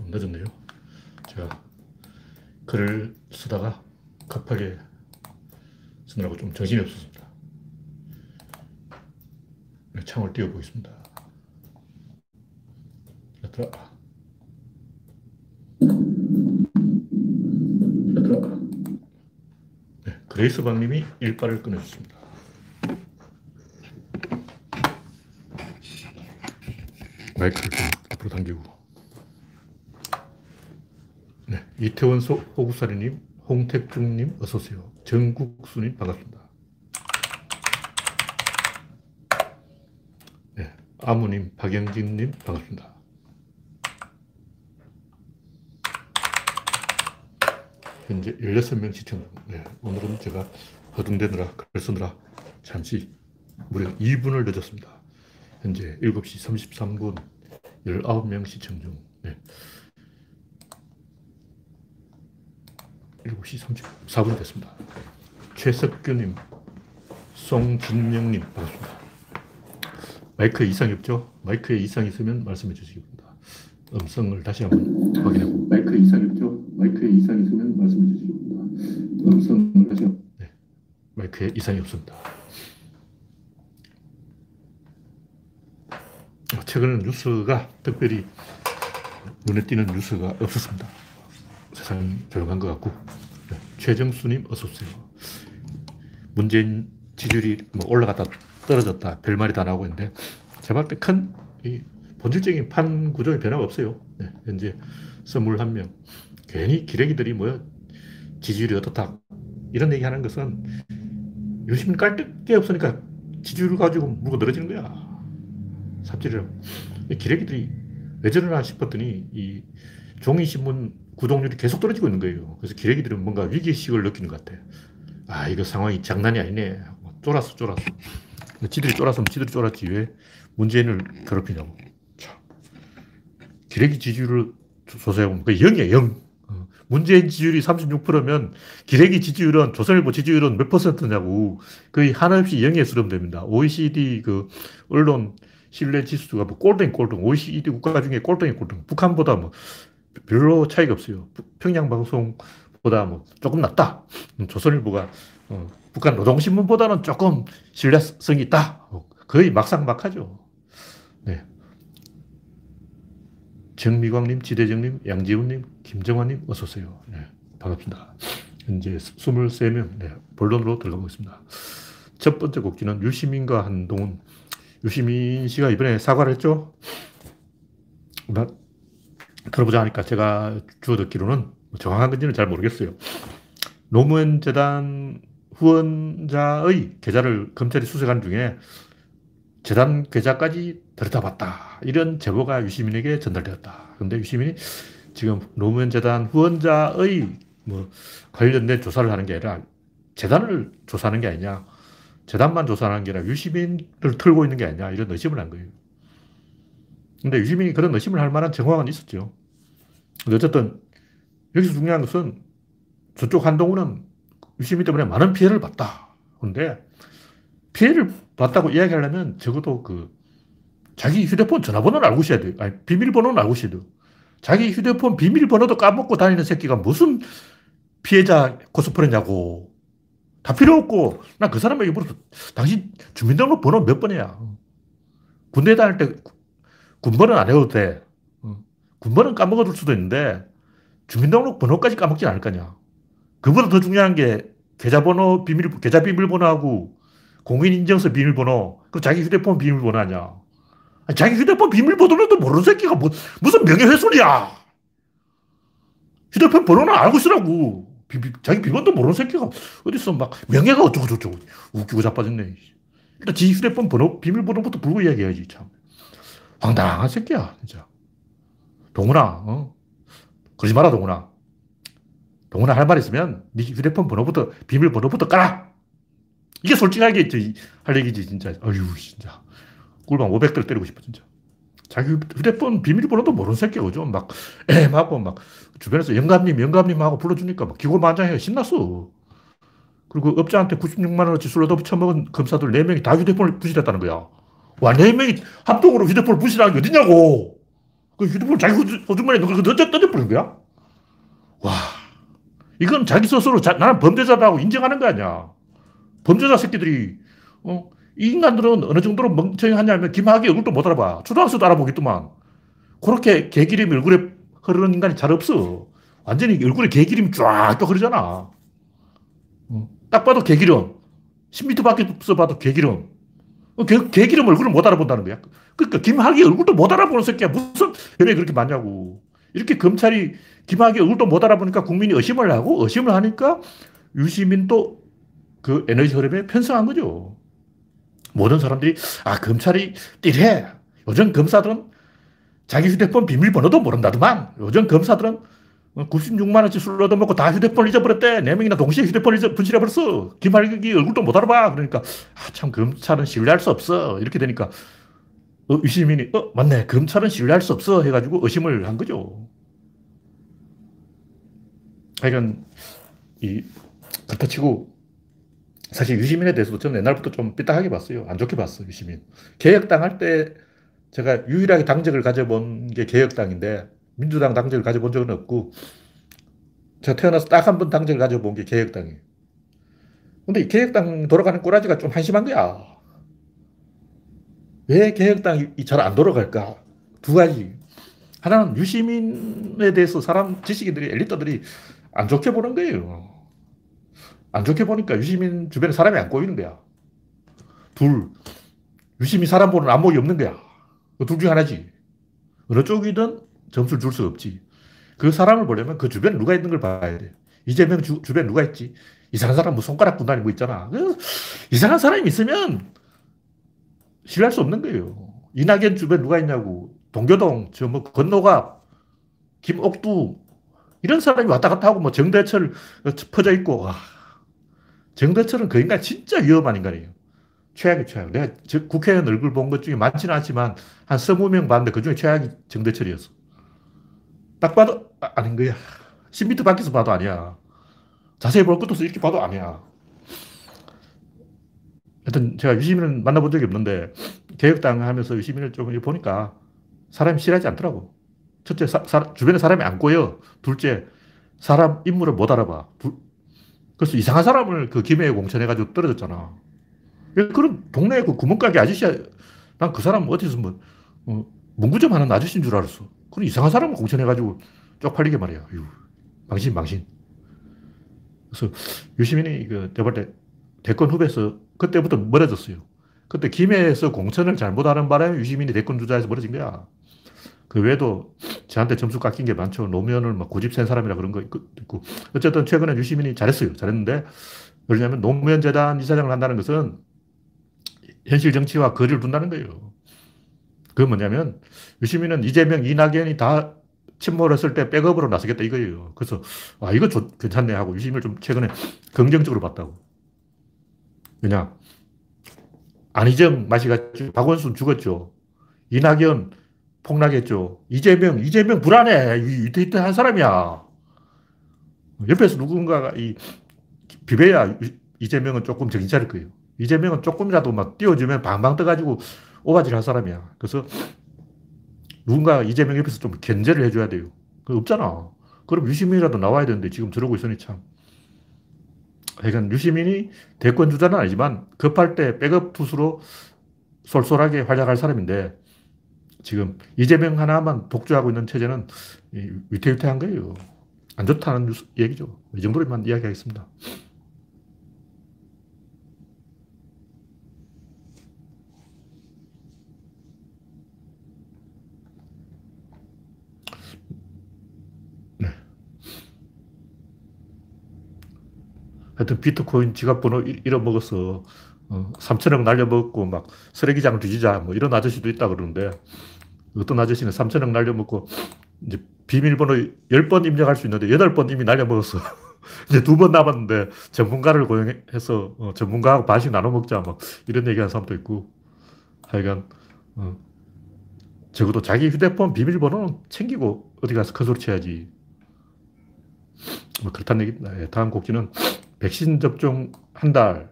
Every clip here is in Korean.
좀 늦었네요. 제가 글을 쓰다가 급하게 쓰느라고 좀 정신이 없었습니다. 네, 창을 띄워보겠습니다. 들어. 네, 그레이스 박님이 일발을 끊어줬습니다. 마이크를 좀 앞으로 당기고. 네, 이태원 소, 호구사리님, 홍택중님, 어서오세요. 정국수님, 반갑습니다. 네, 아무님, 박영진님, 반갑습니다. 현재 16명 시청 중. 네, 오늘은 제가 허둥대느라, 글 쓰느라 잠시 무려 2분을 늦었습니다. 현재 7시 33분 19명 시청 중. 네. 7시 34분 됐습니다. 최석규님, 송진명님, 반갑습니다. 마이크에 이상이 없죠? 마이크에 이상이 있으면 말씀해 주시기 바랍니다. 음성을 다시 한번 확인해보고. 마이크에 이상이 없죠? 마이크에 이상이 있으면 말씀해 주시기 바랍니다. 음성을 다시 한번. 네. 마이크에 이상이 없습니다. 최근 뉴스가 특별히 눈에 띄는 뉴스가 없었습니다. 세상 조용한 것 같고. 네. 최정수님, 어서오세요. 문재인 지지율이 뭐 올라갔다 떨어졌다 별말이 다 나오고 있는데 제가 볼때큰 본질적인 판 구조에 변화가 없어요. 네. 현재 21명. 괜히 기레기들이 뭐 지지율이 어떻다. 이런 얘기 하는 것은 유시민 깔게 없으니까 지지율 가지고 물고 늘어지는 거야. 삽질이라고. 기레기들이 왜 저러나 싶었더니 이 종이신문 구독률이 계속 떨어지고 있는 거예요. 그래서 기레기들은 뭔가 위기의식을 느끼는 것 같아. 아, 이거 상황이 장난이 아니네. 쫄았어, 쫄았어. 지들이 쫄았으면 지들이 쫄았지. 왜 문재인을 괴롭히냐고. 참. 기레기 지지율을 조사해보면 그 0이야, 0. 어. 문재인 지지율이 36%면 기레기 지지율은 조선일보 지지율은 몇 퍼센트냐고 거의 하나없이 0에 수렴됩니다. OECD 그 언론 신뢰 지수가 뭐 꼴등 꼴등 OECD 국가 중에 꼴등이 꼴등 북한보다 뭐 별로 차이가 없어요. 평양 방송보다 뭐 조금 낫다. 음, 조선일보가 어, 북한 노동신문보다는 조금 신뢰성이 있다. 어, 거의 막상막하죠. 네. 정미광님, 지대정님, 양지훈님, 김정환님, 어서 오세요. 네, 반갑습니다. 현재 23명, 네, 본론으로 들어가 보겠습니다. 첫 번째 곡지는 유시민과 한동훈. 유시민 씨가 이번에 사과를 했죠? 들어보자 하니까 제가 주워 듣기로는 뭐 정확한 건지는 잘 모르겠어요. 노무현 재단 후원자의 계좌를 검찰이 수색한 중에 재단 계좌까지 들여다봤다. 이런 제보가 유시민에게 전달되었다. 그런데 유시민이 지금 노무현 재단 후원자의 뭐 관련된 조사를 하는 게 아니라 재단을 조사하는 게 아니냐. 재단만 조사하는 게 아니라 유시민을 털고 있는 게 아니냐. 이런 의심을 한 거예요. 근데 유시민이 그런 의심을 할 만한 정황은 있었죠. 근데 어쨌든 여기서 중요한 것은 저쪽 한동훈은 유시민 때문에 많은 피해를 봤다. 그런데 피해를 봤다고 이야기하려면 적어도 그 자기 휴대폰 전화번호를 알고 있어야 돼요. 아니, 비밀번호는 알고 있어야 돼요. 자기 휴대폰 비밀번호도 까먹고 다니는 새끼가 무슨 피해자 코스프레냐고. 다 필요 없고, 난그 사람에게 물어서, 당신 주민등록 번호 몇 번이야? 군대 다닐 때 군번은 안 해도 돼. 군번은 까먹어둘 수도 있는데, 주민등록 번호까지 까먹지 않을 거냐. 그보다 더 중요한 게 계좌번호 비밀, 계좌 비밀번호하고 공인인증서 비밀번호, 그 자기 휴대폰 비밀번호 아니야. 자기 휴대폰 비밀번호도 모르는 새끼가 뭐, 무슨 명예훼손이야. 휴대폰 번호는 알고 있으라고. 비, 비, 자기 비번도 모르는 새끼가 어디서 막 명예가 어쩌고저쩌고 웃기고 자빠졌네. 일단 지 휴대폰 번호, 비밀번호부터 불고 이야기해야지, 참. 황당한 새끼야, 진짜. 동훈아, 어? 그러지 마라, 동훈아. 동훈아 할 말 있으면 네 휴대폰 번호부터, 비밀번호부터 깔아! 이게 솔직하게 할 얘기지, 진짜. 어휴, 진짜. 꿀밤 500대를 때리고 싶어, 진짜. 자기 휴대폰 비밀번호도 모르는 새끼가 그죠? 막, 엠하고 막, 주변에서 영감님, 영감님 하고 불러주니까 막 기고만장해. 신났어. 그리고 업자한테 96만원어치 술로 붙여먹은 검사들 4명이 다 휴대폰을 부실했다는 거야. 와, 4명이 합동으로 휴대폰을 부실하는 게 어디냐고! 그 휴대폰 자기 호주머니에 넣고 던져, 던져버린 거야? 와, 이건 자기 스스로 자, 나는 범죄자라고 인정하는 거 아니야. 범죄자 새끼들이, 어, 이 인간들은 어느 정도로 멍청하냐면 김학의 얼굴도 못 알아봐. 초등학생도 알아보겠더만. 그렇게 개기름이 얼굴에 흐르는 인간이 잘 없어. 완전히 얼굴에 개기름이 쫙 흐르잖아. 어, 딱 봐도 개기름. 10m 밖에 써봐도 개기름. 어, 개, 개 기름 얼굴을 못 알아본다는 거야. 그러니까 김학의 얼굴도 못 알아보는 새끼야. 무슨 별이 그렇게 많냐고. 이렇게 검찰이 김학의 얼굴도 못 알아보니까 국민이 의심을 하고 의심을 하니까 유시민도 그 에너지 흐름에 편성한 거죠. 모든 사람들이 아 검찰이 띠래. 요즘 검사들은 자기 휴대폰 비밀번호도 모른다더만. 요즘 검사들은 96만 원치 술 얻어먹고 다 휴대폰 잊어버렸대. 네 명이나 동시에 휴대폰 잊어 분실해버렸어. 김학의 얼굴도 못 알아봐. 그러니까 아, 참 검찰은 신뢰할 수 없어. 이렇게 되니까 어, 유시민이 어 맞네 검찰은 신뢰할 수 없어 해가지고 의심을 한 거죠. 하여간 이 그렇다 치고 사실 유시민에 대해서도 저는 옛날부터 좀 삐딱하게 봤어요. 안 좋게 봤어요, 유시민. 개혁당 할 때 제가 유일하게 당적을 가져본 게 개혁당인데 민주당 당적을 가져본 적은 없고 제가 태어나서 딱 한 번 당적을 가져본 게 개혁당이에요. 근데 이 개혁당 돌아가는 꼬라지가 좀 한심한 거야. 왜 개혁당이 잘 안 돌아갈까? 두 가지. 하나는 유시민에 대해서 사람, 지식인들이, 엘리트들이 안 좋게 보는 거예요. 안 좋게 보니까 유시민 주변에 사람이 안 꼬이는 거야. 둘, 유시민 사람 보는 안목이 없는 거야. 둘 중에 하나지. 어느 쪽이든 점수를 줄 수 없지. 그 사람을 보려면 그 주변에 누가 있는 걸 봐야 돼. 이재명 주, 주변에 누가 있지? 이상한 사람 뭐 손가락 군다니 뭐 있잖아. 그 이상한 사람이 있으면 신뢰할 수 없는 거예요. 이낙연 주변에 누가 있냐고. 동교동, 저 뭐 건노가, 김옥두, 이런 사람이 왔다 갔다 하고 뭐 정대철 퍼져 있고, 와. 정대철은 그 인간 진짜 위험한 인간이에요. 최악이 최악. 내가 국회의원 얼굴 본 것 중에 많지는 않지만 한 20명 봤는데 그 중에 최악이 정대철이었어. 딱 봐도 아, 아닌 거야. 10m 밖에서 봐도 아니야. 자세히 볼 것도 없어. 이렇게 봐도 아니야. 하여튼 제가 유시민을 만나본 적이 없는데 개혁당 하면서 유시민을 좀 보니까 사람이 싫어하지 않더라고. 첫째, 사, 사, 주변에 사람이 안 꼬여. 둘째, 사람 인물을 못 알아봐. 두, 그래서 이상한 사람을 그 김해에 공천해가지고 떨어졌잖아. 그런 동네에 그 구멍가게 아저씨야. 난 그 사람 어디서 뭐, 어, 문구점 하는 아저씨인 줄 알았어. 그런 이상한 사람을 공천해가지고 쪽팔리게 말이야. 유, 망신, 망신. 그래서 유시민이 그, 내가 볼때 대권 후보에서 그때부터 멀어졌어요. 그때 김해에서 공천을 잘못하는 바람에 유시민이 대권 주자에서 멀어진 거야. 그 외에도 저한테 점수 깎인 게 많죠. 노무현을 막 고집 센 사람이라 그런 거 있고. 어쨌든 최근에 유시민이 잘했어요. 잘했는데, 왜냐하면 노무현 재단 이사장을 한다는 것은 현실 정치와 거리를 둔다는 거예요. 그 뭐냐면, 유시민은 이재명, 이낙연이 다 침몰 했을 때 백업으로 나서겠다 이거예요. 그래서, 아, 이거 좋, 괜찮네 하고 유시민을 좀 최근에 긍정적으로 봤다고. 왜냐? 안희정 맛이 갔죠. 박원순 죽었죠. 이낙연 폭락했죠. 이재명, 이재명 불안해. 위태위태한 사람이야. 옆에서 누군가가 이 비배야 이재명은 조금 정신 차릴 거예요. 이재명은 조금이라도 막 띄워주면 방방 떠가지고 오바질 할 사람이야. 그래서 누군가 이재명 옆에서 좀 견제를 해줘야 돼요. 그 없잖아. 그럼 유시민이라도 나와야 되는데 지금 저러고 있으니 참. 그러니까 유시민이 대권 주자는 아니지만 급할 때 백업 투수로 쏠쏠하게 활약할 사람인데 지금 이재명 하나만 독주하고 있는 체제는 위태위태한 거예요. 안 좋다는 얘기죠. 이 정도로만 이야기하겠습니다. 하여튼 비트코인 지갑 번호 잃어먹어서 어, 3천억 날려먹고 막 쓰레기장 뒤지자 뭐 이런 아저씨도 있다 그러는데 어떤 아저씨는 3천억 날려먹고 이제 비밀번호 10번 입력할 수 있는데 8번 이미 날려먹었어. 이제 두 번 남았는데 전문가를 고용해서 어, 전문가하고 반씩 나눠 먹자 막 이런 얘기하는 사람도 있고 하여간 어, 적어도 자기 휴대폰 비밀번호는 챙기고 어디 가서 큰 소리 쳐야지. 뭐 그렇다는 얘기입니다. 예, 다음 곡지는 백신 접종 한 달,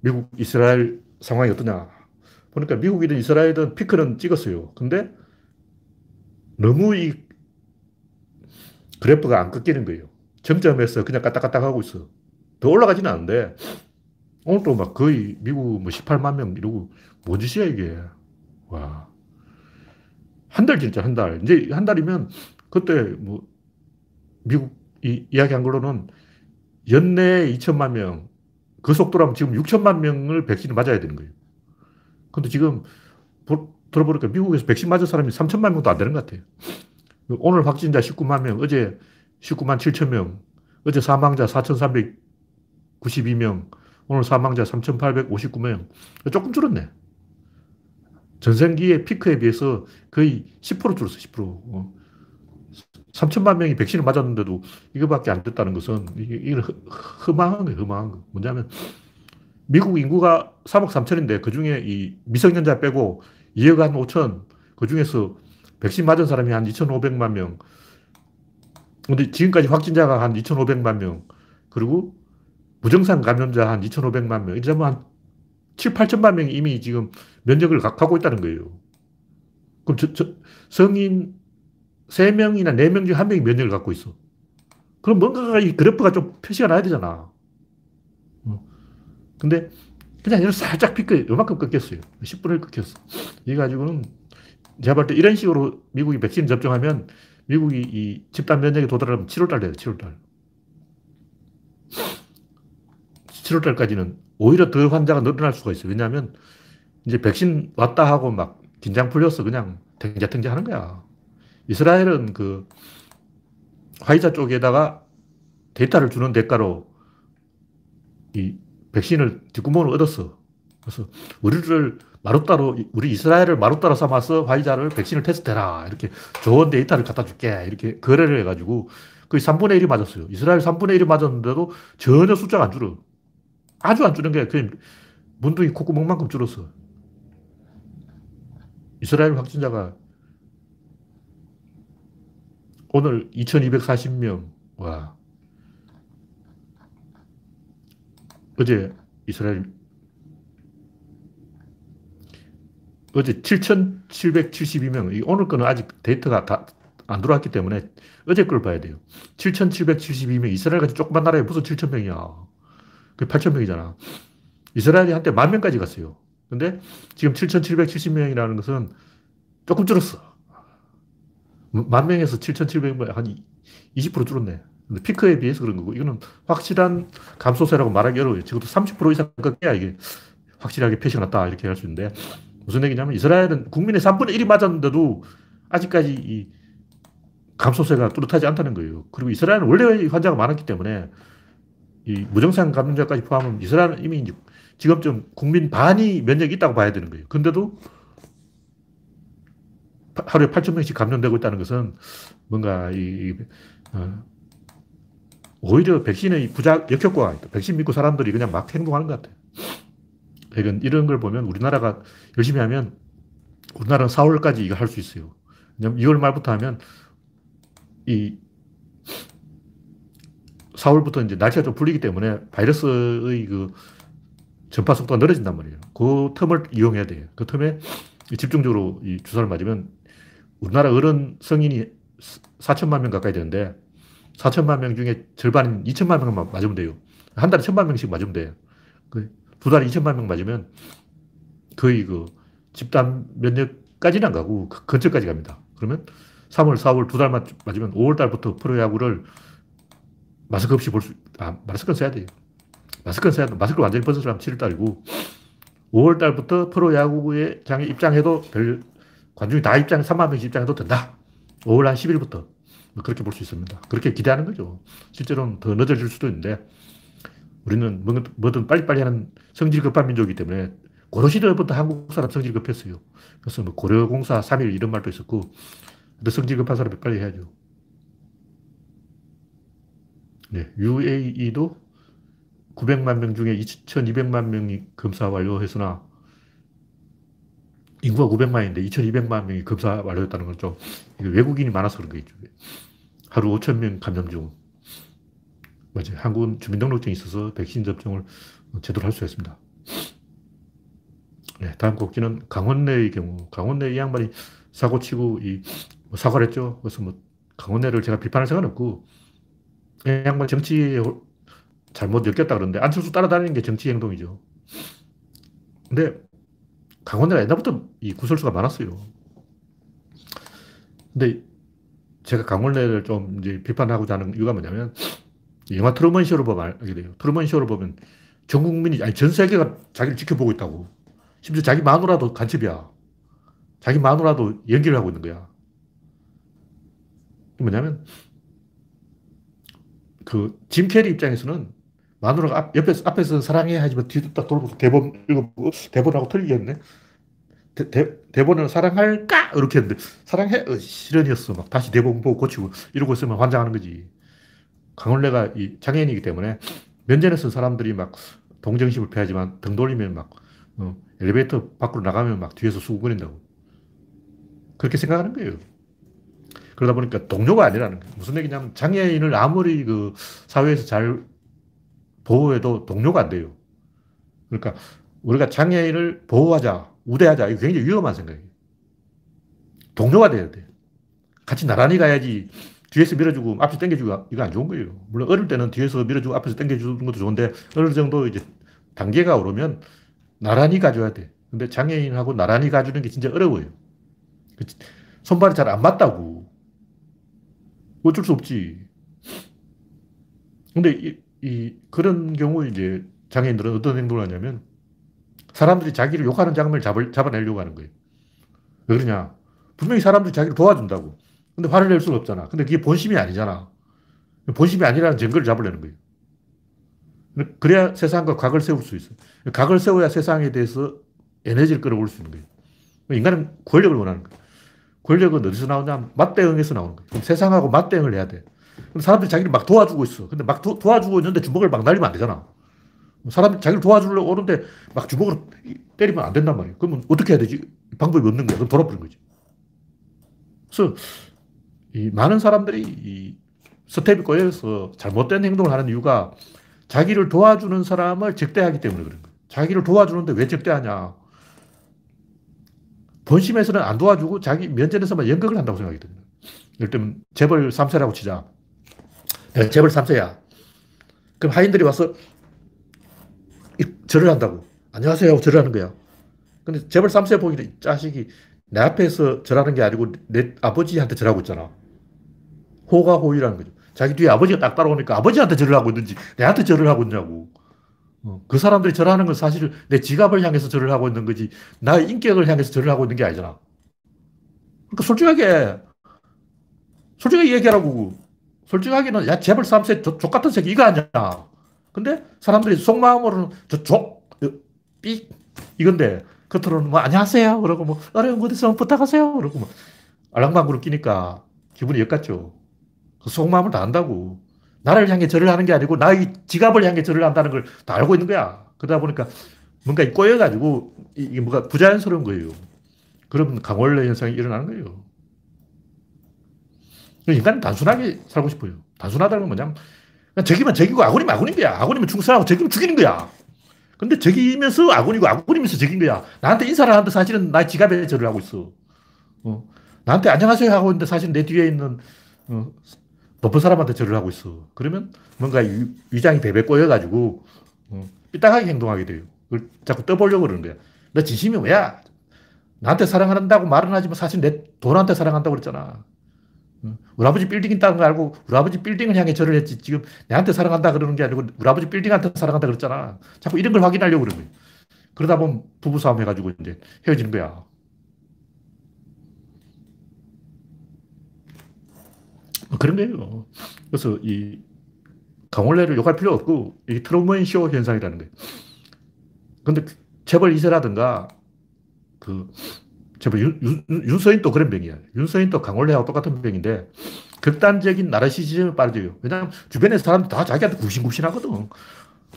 미국, 이스라엘 상황이 어떠냐. 보니까 미국이든 이스라엘이든 피크는 찍었어요. 근데 너무 이 그래프가 안 꺾이는 거예요. 정점에서 그냥 까딱까딱 하고 있어. 더 올라가지는 않는데, 오늘 또막 거의 미국 뭐 18만 명 이러고, 뭔 짓이야, 이게. 와. 한 달 진짜 한 달. 이제 한 달이면 그때 뭐 미국 이, 이야기한 걸로는 연내 2천만 명, 그 속도라면 지금 6천만 명을 백신을 맞아야 되는 거예요. 근데 지금 들어보니까 미국에서 백신 맞은 사람이 3천만 명도 안 되는 것 같아요. 오늘 확진자 19만 명, 어제 19만 7천 명, 어제 사망자 4,392명, 오늘 사망자 3,859명. 조금 줄었네. 전생기의 피크에 비해서 거의 10% 줄었어, 10%. 3천만 명이 백신을 맞았는데도 이거밖에 안 됐다는 것은 이게, 이게 허망한 거예요, 허망한 거. 뭐냐면 미국 인구가 3억 3천인데 그 중에 이 미성년자 빼고 2억 한 5천, 그 중에서 백신 맞은 사람이 한 2,500만 명. 근데 지금까지 확진자가 한 2,500만 명. 그리고 무증상 감염자 한 2,500만 명. 이제 한 7, 8천만 명이 이미 지금 면역을 갖고 있다는 거예요. 그럼 저, 저 성인 3명이나 4명 중 1명이 면역을 갖고 있어. 그럼 뭔가가 이 그래프가 좀 표시가 나야 되잖아. 어. 근데 그냥 이렇게 살짝 피크, 요만큼 꺾였어요. 10분을 꺾였어. 이 가지고는 제가 볼 때 이런 식으로 미국이 백신 접종하면 미국이 이 집단 면역에 도달하면 7월달 돼요, 7월달. 7월달까지는 오히려 더 환자가 늘어날 수가 있어요. 왜냐하면 이제 백신 왔다 하고 막 긴장 풀려서 그냥 탱자탱자 하는 거야. 이스라엘은 그 화이자 쪽에다가 데이터를 주는 대가로 이 백신을 뒷구멍을 얻었어. 그래서 우리를 마루따로, 우리 이스라엘을 마루따로 삼아서 화이자를 백신을 테스트해라. 이렇게 좋은 데이터를 갖다 줄게. 이렇게 거래를 해가지고 거의 3분의 1이 맞았어요. 이스라엘 3분의 1이 맞았는데도 전혀 숫자가 안 줄어. 아주 안 줄은 게 그냥 문둥이 콧구멍만큼 줄었어. 이스라엘 확진자가 오늘 2240명. 와. 어제 이스라엘 어제 7,772명. 오늘 거는 아직 데이터가 다 안 들어왔기 때문에 어제 걸 봐야 돼요. 7,772명. 이스라엘 같이 조그만 나라에 무슨 7,000명이야. 그 8,000명이잖아. 이스라엘이 한때 만 명까지 갔어요. 근데 지금 7,770명이라는 것은 조금 줄었어. 만 명에서 7,700명, 한 20% 줄었네. 근데 피크에 비해서 그런 거고, 이거는 확실한 감소세라고 말하기 어려워요. 적어도 30% 이상 꺾여야 이게 확실하게 표시가 났다. 이렇게 할 수 있는데, 무슨 얘기냐면, 이스라엘은 국민의 3분의 1이 맞았는데도 아직까지 이 감소세가 뚜렷하지 않다는 거예요. 그리고 이스라엘은 원래 환자가 많았기 때문에 이 무증상 감염자까지 포함하면 이스라엘은 이미 지금쯤 국민 반이 면역이 있다고 봐야 되는 거예요. 근데도 하루에 8천 명씩 감염되고 있다는 것은 뭔가 이, 어, 오히려 백신의 부작, 역효과가 있다. 백신 믿고 사람들이 그냥 막 행동하는 것 같아요. 이건 이런 걸 보면 우리나라가 열심히 하면 우리나라는 4월까지 이거 할 수 있어요. 왜냐면 2월 말부터 하면 이 4월부터 이제 날씨가 좀 풀리기 때문에 바이러스의 그 전파 속도가 늘어진단 말이에요. 그 틈을 이용해야 돼요. 그 틈에 집중적으로 이 주사를 맞으면 우리나라 어른 성인이 4천만 명 가까이 되는데 4천만 명 중에 절반인 2천만 명만 맞으면 돼요. 한 달에 천만 명씩 맞으면 돼요. 그두 달에 2천만 명 맞으면 거의 그 집단 면역까지는 안 가고 그 근처까지 갑니다. 그러면 3월, 4월 두달 맞으면 5월 달부터 프로야구를 마스크 없이 볼 수, 아, 마스크는 써야 돼요. 마스크는 써야 돼. 마스크를 완전히 벗어서면 7월 달이고 5월 달부터 프로야구에 장에 입장해도 별 관중이 다 입장, 3만 명씩 입장해도 된다. 5월 한 10일부터. 뭐 그렇게 볼 수 있습니다. 그렇게 기대하는 거죠. 실제로는 더 늦어질 수도 있는데, 우리는 뭐든 빨리빨리 하는 성질 급한 민족이기 때문에, 고려 시대부터 한국 사람 성질 급했어요. 그래서 뭐 고려공사 3일 이런 말도 있었고, 근데 성질 급한 사람이 빨리 해야죠. 네, UAE도 900만 명 중에 2,200만 명이 검사 완료했으나 인구가 900만인데 2,200만 명이 검사 완료했다는 건 좀 외국인이 많아서 그런 거겠죠. 하루 5천 명 감염 중. 맞아요. 한국은 주민등록증이 있어서 백신 접종을 제대로 할 수가 있습니다. 네, 다음 곡지는 강원래의 경우. 강원래 이 양반이 사고 치고 이 뭐 사과를 했죠. 그래서 뭐 강원래를 제가 비판할 생각은 없고, 그냥 뭐 정치에 잘못 엮였다 그러는데 안철수 따라다니는 게 정치 행동이죠. 근데 강원래가 옛날부터 이 구설수가 많았어요. 근데 제가 강원래를 좀 이제 비판하고자 하는 이유가 뭐냐면 영화 트루먼 쇼를 보면 알게 돼요. 트루먼 쇼를 보면 전 국민이, 아니 전 세계가 자기를 지켜보고 있다고. 심지어 자기 마누라도 간첩이야. 자기 마누라도 연기를 하고 있는 거야. 뭐냐면 그 짐 캐리 입장에서는 마누라가 앞, 옆에서, 앞에서 사랑해 하지만 뒤도 딱 돌아보고 대본 읽어보고 대본하고 틀리겠네. 대, 대, 대 본을 사랑할까? 이렇게 했는데 사랑해? 어, 실언이었어. 막 다시 대본 보고 고치고 이러고 있으면 환장하는 거지. 강원래가 이 장애인이기 때문에 면전에서 사람들이 막 동정심을 표하지만 등 돌리면 막 어, 엘리베이터 밖으로 나가면 막 뒤에서 수군거린다고. 그렇게 생각하는 거예요. 그러다 보니까 동료가 아니라는 거예요. 무슨 얘기냐면 장애인을 아무리 그 사회에서 잘 보호해도 동료가 안 돼요. 그러니까 우리가 장애인을 보호하자, 우대하자, 이거 굉장히 위험한 생각이에요. 동료가 돼야 돼. 같이 나란히 가야지 뒤에서 밀어주고 앞에서 당겨주고 이거 안 좋은 거예요. 물론 어릴 때는 뒤에서 밀어주고 앞에서 당겨주는 것도 좋은데 어느 정도 이제 단계가 오르면 나란히 가줘야 돼. 근데 장애인하고 나란히 가주는 게 진짜 어려워요. 손발이 잘 안 맞다고. 어쩔 수 없지. 근데 이, 이 그런 경우 이제 장애인들은 어떤 행동을 하냐면 사람들이 자기를 욕하는 장면을 잡을, 잡아내려고 하는 거예요. 왜 그러냐? 분명히 사람들이 자기를 도와준다고. 근데 화를 낼 수는 없잖아. 근데 그게 본심이 아니잖아. 본심이 아니라는 증거를 잡으려는 거예요. 그래야 세상과 각을 세울 수 있어. 각을 세워야 세상에 대해서 에너지를 끌어올 수 있는 거예요. 인간은 권력을 원하는 거예요. 권력은 어디서 나오냐? 맞대응에서 나오는 거예요. 세상하고 맞대응을 해야 돼. 근데 사람들이 자기를 막 도와주고 있어. 근데 막 도, 와주고 있는데 주먹을 막 날리면 안 되잖아. 사람이 자기를 도와주려고 오는데 막 주먹으로 때리면 안 된단 말이에요. 그러면 어떻게 해야 되지? 방법이 없는 거야. 그럼 돌아버린 거지. 그래서 이 많은 사람들이 이 스텝이 꼬여서 잘못된 행동을 하는 이유가 자기를 도와주는 사람을 적대하기 때문에 그런 거예요. 자기를 도와주는데 왜 적대하냐. 본심에서는 안 도와주고 자기 면전에서만 연극을 한다고 생각이 듭니다. 예를 들면 재벌 3세라고 치자. 내가 재벌 3세야. 그럼 하인들이 와서 절을 한다고. 안녕하세요 하고 절을 하는 거야. 근데 재벌 3세 보기는 이 자식이 내 앞에서 절하는 게 아니고 내 아버지한테 절하고 있잖아. 호가 호의라는 거죠. 자기 뒤에 아버지가 딱 따라오니까 아버지한테 절을 하고 있는지 내한테 절을 하고 있냐고. 어, 그 사람들이 절하는 건 사실 내 지갑을 향해서 절을 하고 있는 거지 나의 인격을 향해서 절을 하고 있는 게 아니잖아. 그러니까 솔직하게 솔직하게 얘기하라고. 솔직하게는 야 재벌 3세 족 같은 새끼 이거 아니야. 근데 사람들이 속마음으로는 저 족, 삐 이건데 겉으로는 뭐 안녕하세요 그러고 뭐 어려운 곳 있으면 부탁하세요 그러고 뭐 알랑방구로 끼니까 기분이 역같죠. 그 속마음을 다 안다고. 나를 향해 절을 하는 게 아니고 나의 지갑을 향해 절을 한다는 걸 다 알고 있는 거야. 그러다 보니까 뭔가 꼬여가지고 이게 뭐가 부자연스러운 거예요. 그러면 강원래 현상이 일어나는 거예요. 인간은 단순하게 살고 싶어요. 단순하다는 건 뭐냐면 적이면 적이고 아군이면 아군인 거야. 아군이면 충성하고 적이면 죽이는 거야. 근데 적이면서 아군이고 아군이면서 적인 거야. 나한테 인사를 하는데 사실은 나 지갑에 절을 하고 있어. 어. 나한테 안녕하세요 하고 있는데 사실 내 뒤에 있는 어, 높은 사람한테 절을 하고 있어. 그러면 뭔가 위, 장이 베베 꼬여가지고 어, 삐딱하게 행동하게 돼요. 그걸 자꾸 떠보려고 그러는 거야. 너 진심이 뭐야? 나한테 사랑한다고 말은 하지만 사실 내 돈한테 사랑한다고 그랬잖아. 우리 아버지 빌딩 있다는 거 알고 우리 아버지 빌딩을 향해 절을 했지. 지금 내한테 사랑한다 그러는 게 아니고 우리 아버지 빌딩한테 사랑한다 그랬잖아. 자꾸 이런 걸 확인하려고 그러는 거야. 그러다 보면 부부싸움 해가지고 이제 헤어지는 거야. 뭐 그런 거예요. 그래서 이 강원래를 욕할 필요 없고 이 트루먼 쇼 현상이라는 거예요. 근데 재벌 2세라든가 그 윤, 윤서인도 그런 병이야. 윤서인도 강원래하고 똑같은 병인데 극단적인 나르시즘에 빠져요. 왜냐하면 주변에 사람들 다 자기한테 굽신굽신하거든.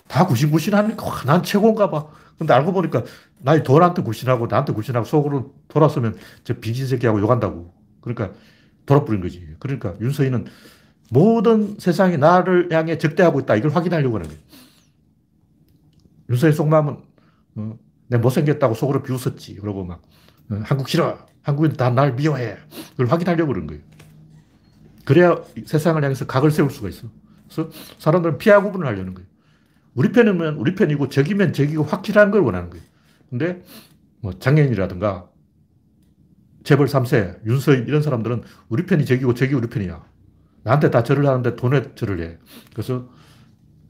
다 굽신굽신하니까 와, 난 최고인가 봐. 근데 알고 보니까 나의 돈한테 굽신하고 나한테 굽신하고 속으로 돌았으면 저 빙신 새끼하고 욕한다고. 그러니까 돌아버린 거지. 그러니까 윤서인은 모든 세상이 나를 향해 적대하고 있다. 이걸 확인하려고 하는 거예요. 윤서인 속마음은 어, 내 못생겼다고 속으로 비웃었지. 그러고 막 어, 한국 싫어. 한국인들 다날 미워해. 그걸 확인하려고 그런 거예요. 그래야 세상을 향해서 각을 세울 수가 있어. 그래서 사람들은 피하 구분을 하려는 거예요. 우리 편이면 우리 편이고 적이면 적이고 확실한 걸 원하는 거예요. 근데 뭐 장애인이라든가 재벌 3세, 윤서인 이런 사람들은 우리 편이 적이고 적이 우리 편이야. 나한테 다 절을 하는데 돈에 절을 해. 그래서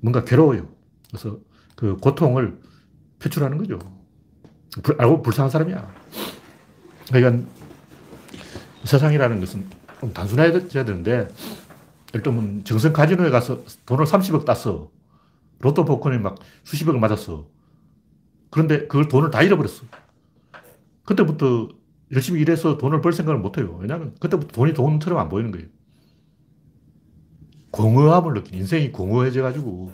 뭔가 괴로워요. 그래서 그 고통을 표출하는 거죠. 불, 알고 불쌍한 사람이야. 그러니까 세상이라는 것은 좀 단순해져야 되는데, 예를 들면 정성 카지노에 가서 돈을 30억 땄어. 로또 복권에 막 수십억을 맞았어. 그런데 그걸 돈을 다 잃어버렸어. 그때부터 열심히 일해서 돈을 벌 생각을 못 해요. 왜냐하면 그때부터 돈이 돈처럼 안 보이는 거예요. 공허함을 느낀 인생이 공허해져가지고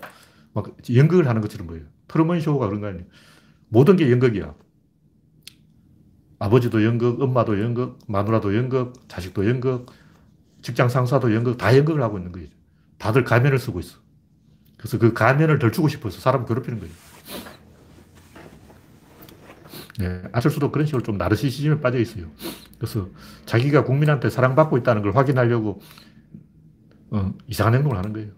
막 연극을 하는 것처럼 보여요. 트루먼 쇼가 그런 거 아니에요. 모든 게 연극이야. 아버지도 연극, 엄마도 연극, 마누라도 연극, 자식도 연극, 직장 상사도 연극, 다 연극을 하고 있는 거예요. 다들 가면을 쓰고 있어. 그래서 그 가면을 덜 주고 싶어서 사람 괴롭히는 거예요. 네, 안철수도 그런 식으로 좀 나르시시즘에 빠져 있어요. 그래서 자기가 국민한테 사랑받고 있다는 걸 확인하려고 어, 이상한 행동을 하는 거예요.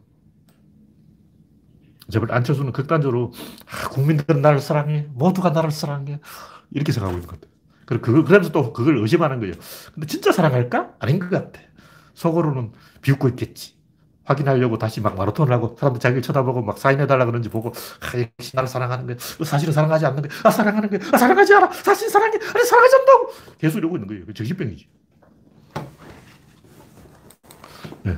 제발 안철수는 극단적으로 아, 국민들은 나를 사랑해. 모두가 나를 사랑해. 이렇게 생각하고 있는 것 같아요. 그리고 그러면서 또 그걸 의심하는 거예요. 근데 진짜 사랑할까? 아닌 것 같아. 속으로는 비웃고 있겠지. 확인하려고 다시 막 마라톤을 하고 사람들 자기를 쳐다보고 막 사인해달라 그런지 보고 아, 역시 나를 사랑하는 거야. 사실은 사랑하지 않는 거야. 아, 사랑하는 거야. 아, 사랑하지 않아. 사실 사랑해. 아니, 사랑하지 않다고. 계속 이러고 있는 거예요. 정신병이지. 네.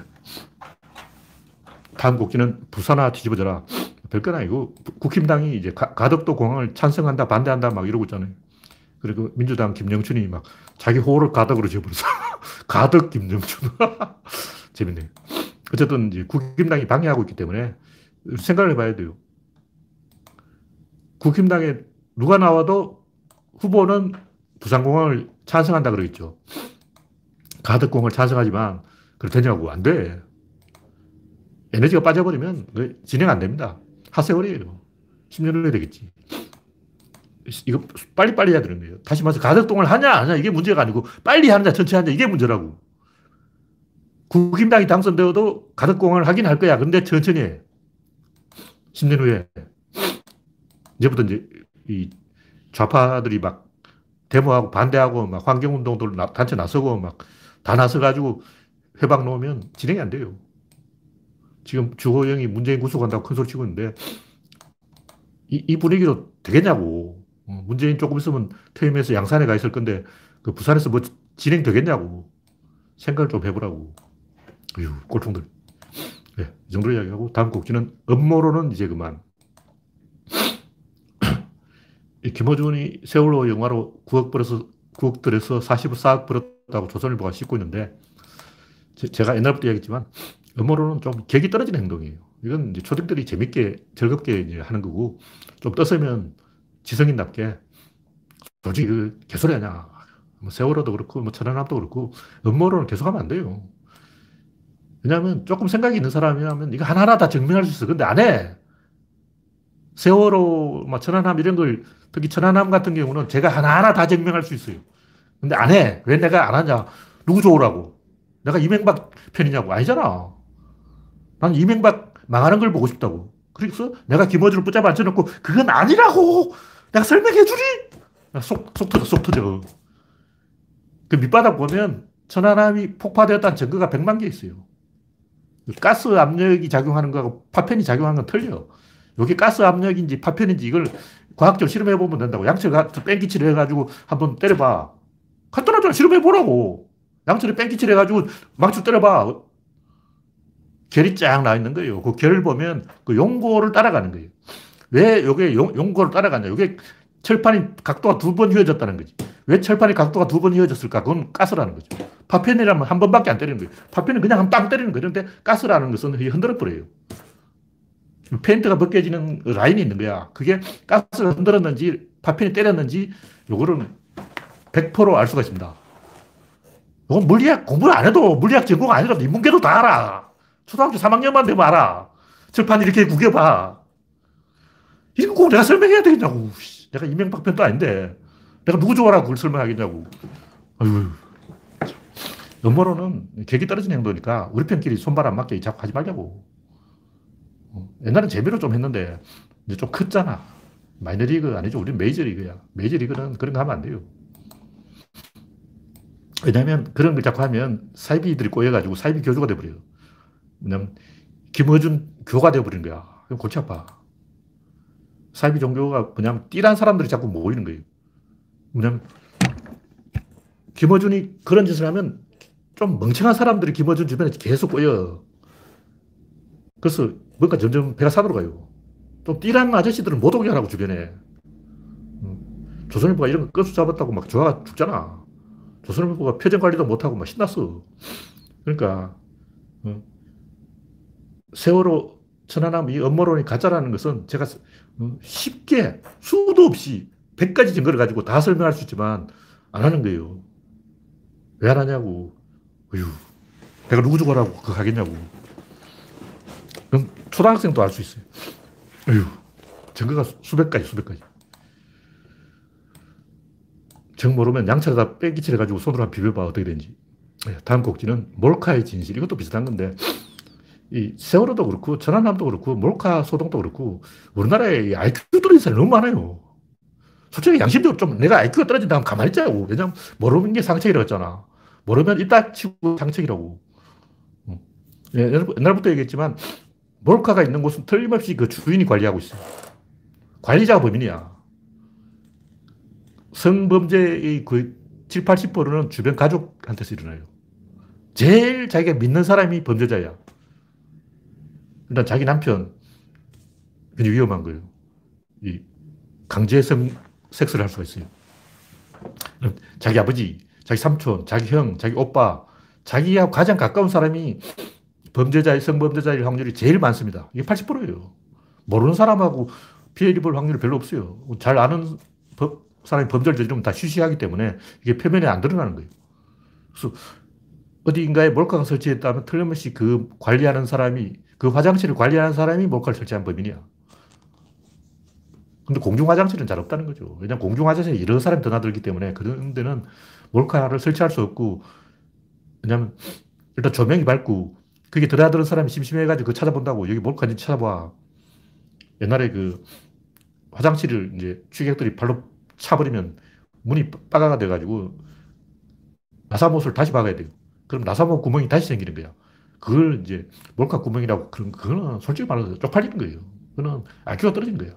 다음 곡기는 부산아 뒤집어져라. 별건 아니고 국힘당이 이제 가, 덕도 공항을 찬성한다, 반대한다 막 이러고 있잖아요. 그리고 민주당 김영춘이 막 자기 호를 가덕으로 지어버렸어. 가덕 김영춘. 재밌네요. 어쨌든 이제 국힘당이 방해하고 있기 때문에 생각을 해봐야 돼요. 국힘당에 누가 나와도 후보는 부산공항을 찬성한다 그러겠죠. 가덕공을 찬성하지만 그렇 되냐고 안 돼. 에너지가 빠져버리면 진행 안 됩니다. 하세월이에요. 10년 후에 되겠지. 이거 빨리빨리 해야 되는 거예요. 다시 말해서 가덕동을 하냐, 하냐, 이게 문제가 아니고, 빨리 하느냐, 천천히 하느냐, 이게 문제라고. 국힘당이 당선되어도 가덕공을 하긴 할 거야. 근데 천천히 해. 10년 후에. 이제부터 이제 이 좌파들이 막 데모하고 반대하고 막 환경운동들 단체 나서고 막 다 나서가지고 회방 놓으면 진행이 안 돼요. 지금 주호영이 문재인 구속한다고 큰 소리 치고 있는데 이, 이 분위기로 되겠냐고. 어, 문재인 조금 있으면 퇴임해서 양산에 가 있을 건데 그 부산에서 뭐 진행되겠냐고. 생각을 좀 해보라고. 어휴, 꼴통들. 네, 이 정도로 이야기하고 다음 곡지는 음모론은 이제 그만. 이 김호준이 세월호 영화로 9억 벌어서 9억 들여서 44억 벌었다고 조선일보가 싣고 있는데 제, 가 옛날부터 얘기했지만 음모론은 좀 격이 떨어지는 행동이에요. 이건 초딩들이 재밌게 즐겁게 하는 거고 좀 떴으면 지성인답게 솔직히 그 개소리 하냐. 뭐 세월호도 그렇고 뭐 천안함도 그렇고 음모론을 계속하면 안 돼요. 왜냐하면 조금 생각이 있는 사람이라면 이거 하나하나 다 증명할 수 있어. 근데 안 해. 세월호, 뭐 천안함 이런 걸 특히 천안함 같은 경우는 제가 하나하나 다 증명할 수 있어요. 근데 안 해. 왜 내가 안 하냐? 누구 좋으라고? 내가 이명박 편이냐고? 아니잖아. 나는 이명박 망하는 걸 보고 싶다고. 그래서 내가 김어준을 붙잡아 앉혀놓고 그건 아니라고! 내가 설명해 주리! 속, 속 터져, 속 터져. 그 밑바닥 보면 천안함이 폭파되었다는 증거가 100만 개 있어요. 가스 압력이 작용하는 거하고 파편이 작용하는 건 틀려. 이게 가스 압력인지 파편인지 이걸 과학적으로 실험해 보면 된다고. 양철 뺑기치를 해가지고 한번 때려봐. 간단하잖아. 실험해 보라고. 양철에 뺑기치를 해가지고 망치 때려봐. 결이 쫙 나 있는 거예요. 그 결을 보면 그 용고를 따라가는 거예요. 왜 이게 용, 고를 따라가냐. 이게 철판이 각도가 두 번 휘어졌다는 거지. 왜 철판이 각도가 두 번 휘어졌을까? 그건 가스라는 거죠. 파편이라면 한 번밖에 안 때리는 거예요. 파편은 그냥 한 빵 때리는 거예요. 그런데 가스라는 것은 흔들어 버려요. 페인트가 벗겨지는 라인이 있는 거야. 그게 가스가 흔들었는지 파편이 때렸는지 요거는 100%알 수가 있습니다. 이건 물리학 공부를 안 해도 물리학 전공 아니라도 인문계도 다 알아. 초등학교 3학년만 되면 알아. 철판 이렇게 구겨봐. 이거 꼭 내가 설명해야 되겠냐고. 내가 이명박 편도 아닌데. 내가 누구 좋아라고 그걸 설명하겠냐고. 아유, 음모론은 객이 떨어지는 행동이니까 우리 편끼리 손발 안 맞게 자꾸 하지 말자고. 어, 옛날엔 재미로 좀 했는데 이제 좀 컸잖아. 마이너리그 아니죠. 우리는 메이저리그야. 메이저리그는 그런 거 하면 안 돼요. 왜냐면 그런 걸 자꾸 하면 사이비들이 꼬여가지고 사이비 교주가 돼버려요. 왜냐면 김어준 교가 돼버린 거야. 그럼 골치 아파. 사이비 종교가 뭐냐면 띠란 사람들이 자꾸 모이는 거예요. 뭐냐면 김어준이 그런 짓을 하면 좀 멍청한 사람들이 김어준 주변에 계속 꼬여. 그래서 뭔가 점점 배가 산으로 가요. 좀 띠란 아저씨들은 못 오게 하라고 주변에. 음. 조선일보가 이런 거 끝수 잡았다고 막 조화가 죽잖아. 조선일보가 표정 관리도 못하고 막 신났어. 그러니까 어. 세월호 천안함 이 업무론이 가짜라는 것은 제가 어, 쉽게 수도 없이 100가지 증거를 가지고 다 설명할 수 있지만 안 하는 거예요. 왜 안 하냐고. 어휴, 내가 누구 죽어라고 그거 하겠냐고. 그럼 초등학생도 알 수 있어요. 어휴, 증거가 수백 가지, 수백 가지. 정 모르면 양차를 다 빼기칠 해가지고 손으로 한 비벼봐 어떻게 되는지. 네, 다음 곡지는 몰카의 진실. 이것도 비슷한 건데, 이 세월호도 그렇고, 천안함도 그렇고, 몰카 소동도 그렇고, 우리나라에 IQ 떨어진 사람이 너무 많아요. 솔직히 양심적으로 좀 내가 IQ가 떨어진다면 가만히 있자고. 왜냐면 모르는 게 상책이라고 했잖아. 모르면 이따 치고 상책이라고. 예, 옛날부터 얘기했지만 몰카가 있는 곳은 틀림없이 그 주인이 관리하고 있어. 관리자가 범인이야. 성범죄의 그 7, 80%는 주변 가족한테서 일어나요. 제일 자기가 믿는 사람이 범죄자야. 일단 자기 남편, 굉장히 위험한 거예요. 이 강제성 섹스를 할 수가 있어요. 자기 아버지, 자기 삼촌, 자기 형, 자기 오빠, 자기하고 가장 가까운 사람이 범죄자의 성범죄자일 확률이 제일 많습니다. 이게 80%예요. 모르는 사람하고 피해 입을 확률이 별로 없어요. 잘 아는 사람이 범죄를 저지르면 다 쉬쉬하기 때문에 이게 표면에 안 드러나는 거예요. 그래서 어디인가에 몰카가 설치했다면 틀림없이 그 관리하는 사람이, 그 화장실을 관리하는 사람이 몰카를 설치한 범인이야. 근데 공중 화장실은 잘 없다는 거죠. 왜냐면 공중 화장실에 여러 사람이 드나들기 때문에 그런 데는 몰카를 설치할 수 없고, 왜냐면 일단 조명이 밝고, 그게 드나드는 사람이 심심해가지고 그거 찾아본다고 여기 몰카인지 찾아봐. 옛날에 그 화장실을 이제 취객들이 발로 차버리면 문이 빠가가 돼가지고 나사못을 다시 박아야 돼요. 그럼 나사못 구멍이 다시 생기는 거야. 그걸 이제 몰카 구멍이라고 그런 그거는 솔직히 말해서 쪽팔리는 거예요. 그거는 IQ가 떨어진 거예요.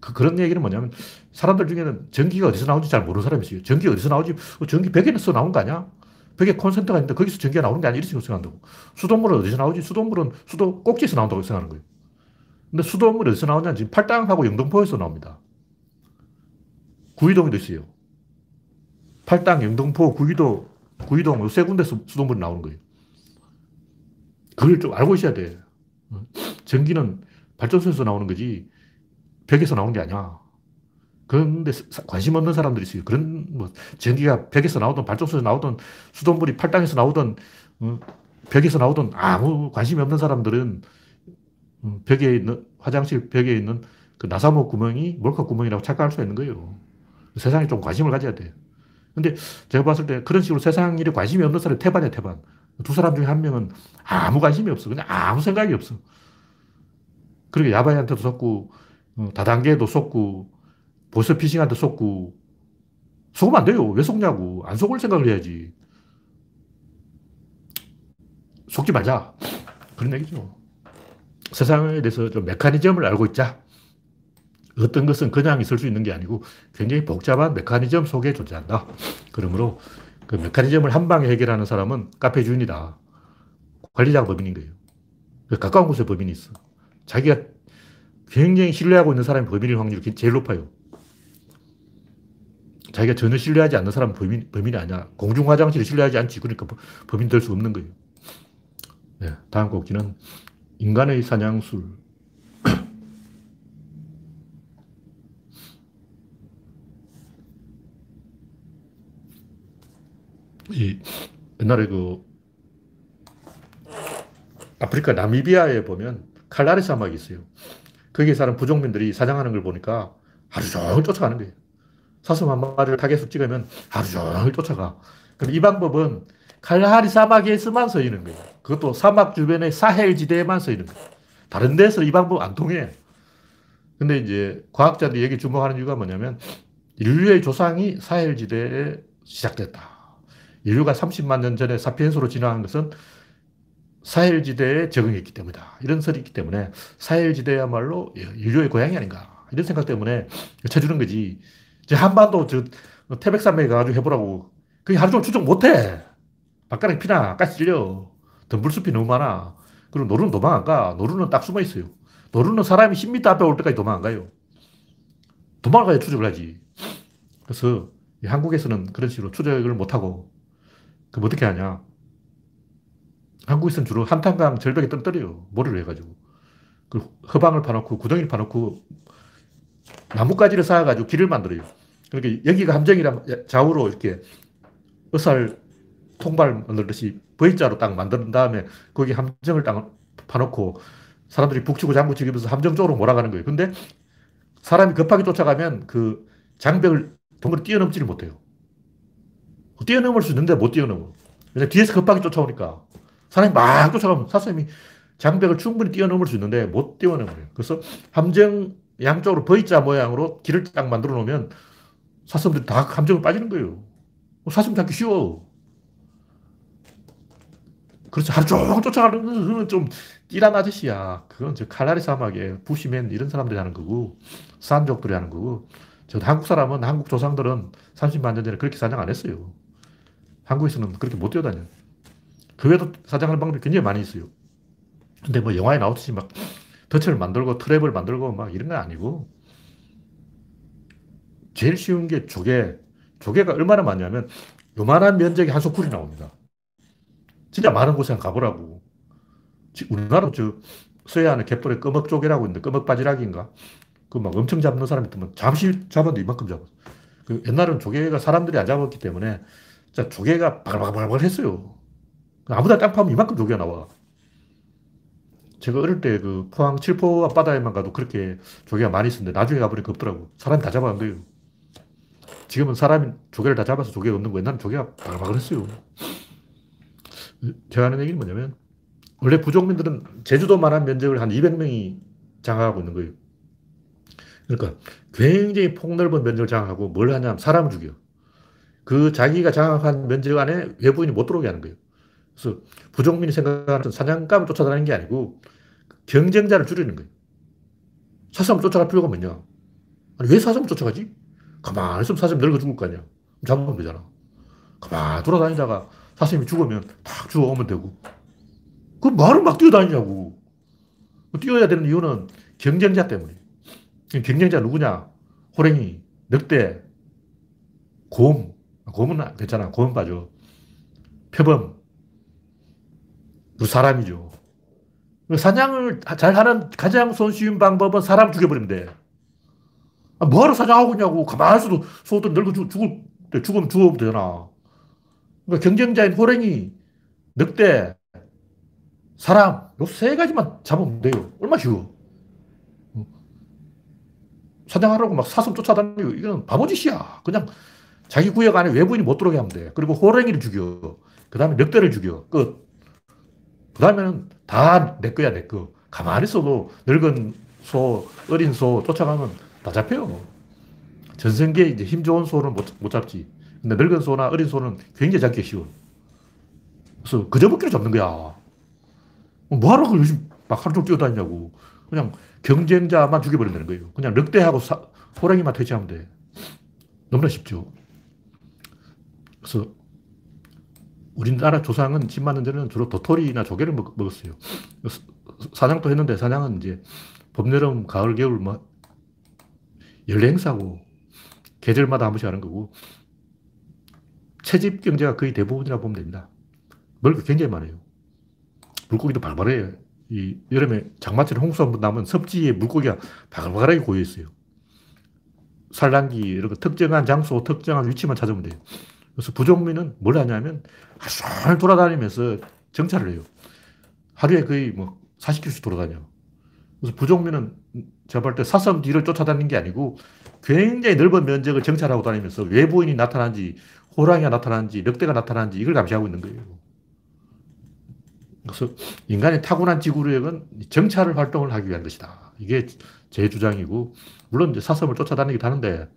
그, 그런 얘기는 뭐냐면 사람들 중에는 전기가 어디서 나오는지 잘 모르는 사람이 있어요. 전기 어디서 나오지? 어, 전기 벽에서 나온 거 아니야? 벽에 콘센트가 있는데 거기서 전기가 나오는 게 아니야. 이렇게 생각한다고. 수돗물은 어디서 나오지? 수돗물은 수도 꼭지에서 나온다고 생각하는 거예요. 근데 수돗물 어디서 나오냐? 지금 팔당하고 영등포에서 나옵니다. 구이동에도 있어요. 팔당, 영등포, 구이도, 구이동 세 군데서 수돗물이 나오는 거예요. 그걸 좀 알고 있어야 돼. 어? 전기는 발전소에서 나오는 거지 벽에서 나오는 게 아니야. 그런데 관심 없는 사람들이 있어요. 그런 뭐 전기가 벽에서 나오든 발전소에서 나오든 수돗물이 팔당에서 나오든 어, 벽에서 나오든 아무 관심이 없는 사람들은 어, 벽에 있는 화장실 벽에 있는 그 나사모 구멍이 몰카 구멍이라고 착각할 수 있는 거예요. 세상에 좀 관심을 가져야 돼. 근데 제가 봤을 때 그런 식으로 세상 일에 관심이 없는 사람이 태반이야, 태반. 두 사람 중에 한 명은 아무 관심이 없어. 그냥 아무 생각이 없어. 그렇게 야바이한테도 속고, 어, 다단계에도 속고, 보스피싱한테 속고, 속으면 안 돼요. 왜 속냐고. 안 속을 생각을 해야지. 속지 말자. 그런 얘기죠. 세상에 대해서 좀 메커니즘을 알고 있자. 어떤 것은 그냥 있을 수 있는 게 아니고 굉장히 복잡한 메커니즘 속에 존재한다. 그러므로 그 메커니즘을 한 방에 해결하는 사람은 카페 주인이다. 관리자가 법인인 거예요. 그 가까운 곳에 법인이 있어. 자기가 굉장히 신뢰하고 있는 사람이 법인일 확률이 제일 높아요. 자기가 전혀 신뢰하지 않는 사람은 범인, 범인이 아니야. 공중 화장실을 신뢰하지 않지. 그러니까 범인 될 수 없는 거예요. 네, 다음 곡지는 인간의 사냥술. 이 옛날에 그 아프리카 나미비아에 보면 칼라리 사막이 있어요. 거기에 사는 부족민들이 사냥하는 걸 보니까 하루 종일 쫓아가는 거예요. 사슴 한 마리를 타겟으로 찍으면 하루 종일 쫓아가. 그럼 이 방법은 칼라하리 사막에서만 쓰이는 거예요. 그것도 사막 주변의 사헬 지대에만 쓰이는 거예요. 다른 데서 이 방법 안 통해. 근데 이제 과학자들이 여기 주목하는 이유가 뭐냐면 인류의 조상이 사헬 지대에 시작됐다. 인류가 30만 년 전에 사피엔스로 진화한 것은 사헬지대에 적응했기 때문이다. 이런 설이 있기 때문에 사헬지대야말로 인류의 고향이 아닌가. 이런 생각 때문에 쳐주는 거지. 제 한반도 저 태백산맥에 가가지고 해보라고. 그게 하루 종일 추적 못해. bak가랑 피나 가스 찔려. 덤불숲이 너무 많아. 그리고 노루는 도망 안 가. 노루는 딱 숨어 있어요. 노루는 사람이 10m 앞에 올 때까지 도망 안 가요. 도망가야 추적을 하지. 그래서 한국에서는 그런 식으로 추적을 못하고, 그럼 어떻게 하냐. 한국에서는 주로 한탄강 절벽에 떨어뜨려요. 모래를 해가지고. 그 허방을 파놓고, 구덩이를 파놓고, 나뭇가지를 쌓아가지고 길을 만들어요. 그러니까 여기가 함정이라 좌우로 이렇게 어살 통발 만들듯이 V자로 딱 만든 다음에 거기 함정을 딱 파놓고 사람들이 북치고 장구치면서 함정 쪽으로 몰아가는 거예요. 근데 사람이 급하게 쫓아가면 그 장벽을 동그랗 뛰어넘지를 못해요. 뛰어넘을 수 있는데 못 뛰어넘어. 왜냐 뒤에서 급하게 쫓아오니까. 사람이 막 쫓아가면 사슴이 장벽을 충분히 뛰어넘을 수 있는데 못 뛰어넘어요. 그래서 함정 양쪽으로 V자 모양으로 길을 딱 만들어 놓으면 사슴들이 다 함정을 빠지는 거예요. 사슴 잡기 쉬워. 그렇죠. 하루 종일 쫓아가는 건좀 띠란 아저씨야. 그건 저 칼라리 사막에 부시맨 이런 사람들이 하는 거고, 산족들이 하는 거고, 저 한국 사람은, 한국 조상들은 30만 년 전에 그렇게 사냥 안 했어요. 한국에서는 그렇게 못 뛰어다녀요. 그 외에도 사냥하는 방법이 굉장히 많이 있어요. 근데 뭐 영화에 나오듯이 막 덫을 만들고 트랩을 만들고 막 이런 건 아니고, 제일 쉬운 게 조개. 조개가 얼마나 많냐면, 요만한 면적에 한 소쿠리 나옵니다. 진짜 많은 곳에 가보라고. 우리나라 저 서해안에 갯벌에 끄먹조개라고 있는데, 끄먹바지락인가? 그 막 엄청 잡는 사람이 있으면 잠시 잡았는데 이만큼 잡았어. 그 옛날에는 조개가 사람들이 안 잡았기 때문에 진짜 조개가 바글바글바글 했어요. 아무데나 땅 파면 이만큼 조개가 나와. 제가 어릴 때 그 포항 칠포 앞바다에만 가도 그렇게 조개가 많이 있었는데 나중에 가보니까 없더라고. 사람이 다 잡아간 거예요. 지금은 사람이 조개를 다 잡아서 조개가 없는 거 옛날엔 조개가 바글바글 했어요. 제가 하는 얘기는 뭐냐면, 원래 부족민들은 제주도만한 면적을 한 200명이 장악하고 있는 거예요. 그러니까 굉장히 폭넓은 면적을 장악하고 뭘 하냐면 사람을 죽여. 그 자기가 장악한 면적 안에 외부인이 못 들어오게 하는 거예요. 그래서 부족민이 생각하는 사냥감을 쫓아다니는 게 아니고 경쟁자를 줄이는 거예요. 사슴을 쫓아갈 필요가 뭐냐? 아니, 왜 사슴을 쫓아가지? 가만히 있으면 사슴 늙어 죽을 거 아니야. 잡으면 되잖아. 가만히 돌아다니다가 사슴이 죽으면 탁 죽어오면 되고. 그 말을 막 뛰어다니냐고. 뛰어야 되는 이유는 경쟁자 때문에. 경쟁자 누구냐? 호랭이, 늑대, 곰. 곰은 괜찮아. 곰은 빠져. 표범. 그 사람이죠. 그 사냥을 잘 하는 가장 손쉬운 방법은 사람 죽여버리면 돼. 아, 뭐하러 사냥하고 있냐고. 가만히 있어도 소들 늙어 죽을 때 죽으면 죽어도 되잖아. 그러니까 경쟁자인 호랭이, 늑대, 사람, 요 세 가지만 잡으면 돼요. 얼마나 쉬워. 사냥하라고 막 사슴 쫓아다니고, 이건 바보짓이야. 그냥 자기 구역 안에 외부인이 못 들어오게 하면 돼. 그리고 호랭이를 죽여. 그 다음에 늑대를 죽여. 끝. 그 다음에는 다 내 거야, 내 거. 가만히 있어도 늙은 소, 어린 소 쫓아가면 다 잡혀요. 전생기에 이제 힘 좋은 소는 못, 못 잡지. 근데 늙은 소나 어린 소는 굉장히 잡기 쉬워. 그래서 그저먹기로 잡는 거야. 뭐하러 그걸 요즘 막 하루 종일 뛰어다니냐고. 그냥 경쟁자만 죽여버린다는 거예요. 그냥 늑대하고 사, 호랑이만 퇴치하면 돼. 너무나 쉽죠. 그래서 우리나라 조상은 10만 년 전에는 주로 도토리나 조개를 먹, 었어요 사냥도 했는데 사냥은 이제 봄, 여름, 가을, 겨울 뭐 연례 행사고 계절마다 한 번씩 하는 거고 채집 경제가 거의 대부분이라고 보면 됩니다. 먹을 게 굉장히 많아요. 물고기도 발발해요. 이 여름에 장마철에 홍수 한번 나면 섭지에 물고기가 바글바글하게 고여 있어요. 산란기 이런 거 특정한 장소, 특정한 위치만 찾으면 돼요. 그래서 부족민은 뭘 하냐면 하루 종일 돌아다니면서 정찰을 해요. 하루에 거의 뭐 40km씩 돌아다녀. 그래서 부종민은 제가 볼 때 사슴 뒤를 쫓아다니는 게 아니고 굉장히 넓은 면적을 정찰하고 다니면서 외부인이 나타난지 호랑이가 나타난지 늑대가 나타난지 이걸 감시하고 있는 거예요. 그래서 인간의 타고난 지구력은 정찰 활동을 하기 위한 것이다. 이게 제 주장이고 물론 이제 사슴을 쫓아다니기도 하는데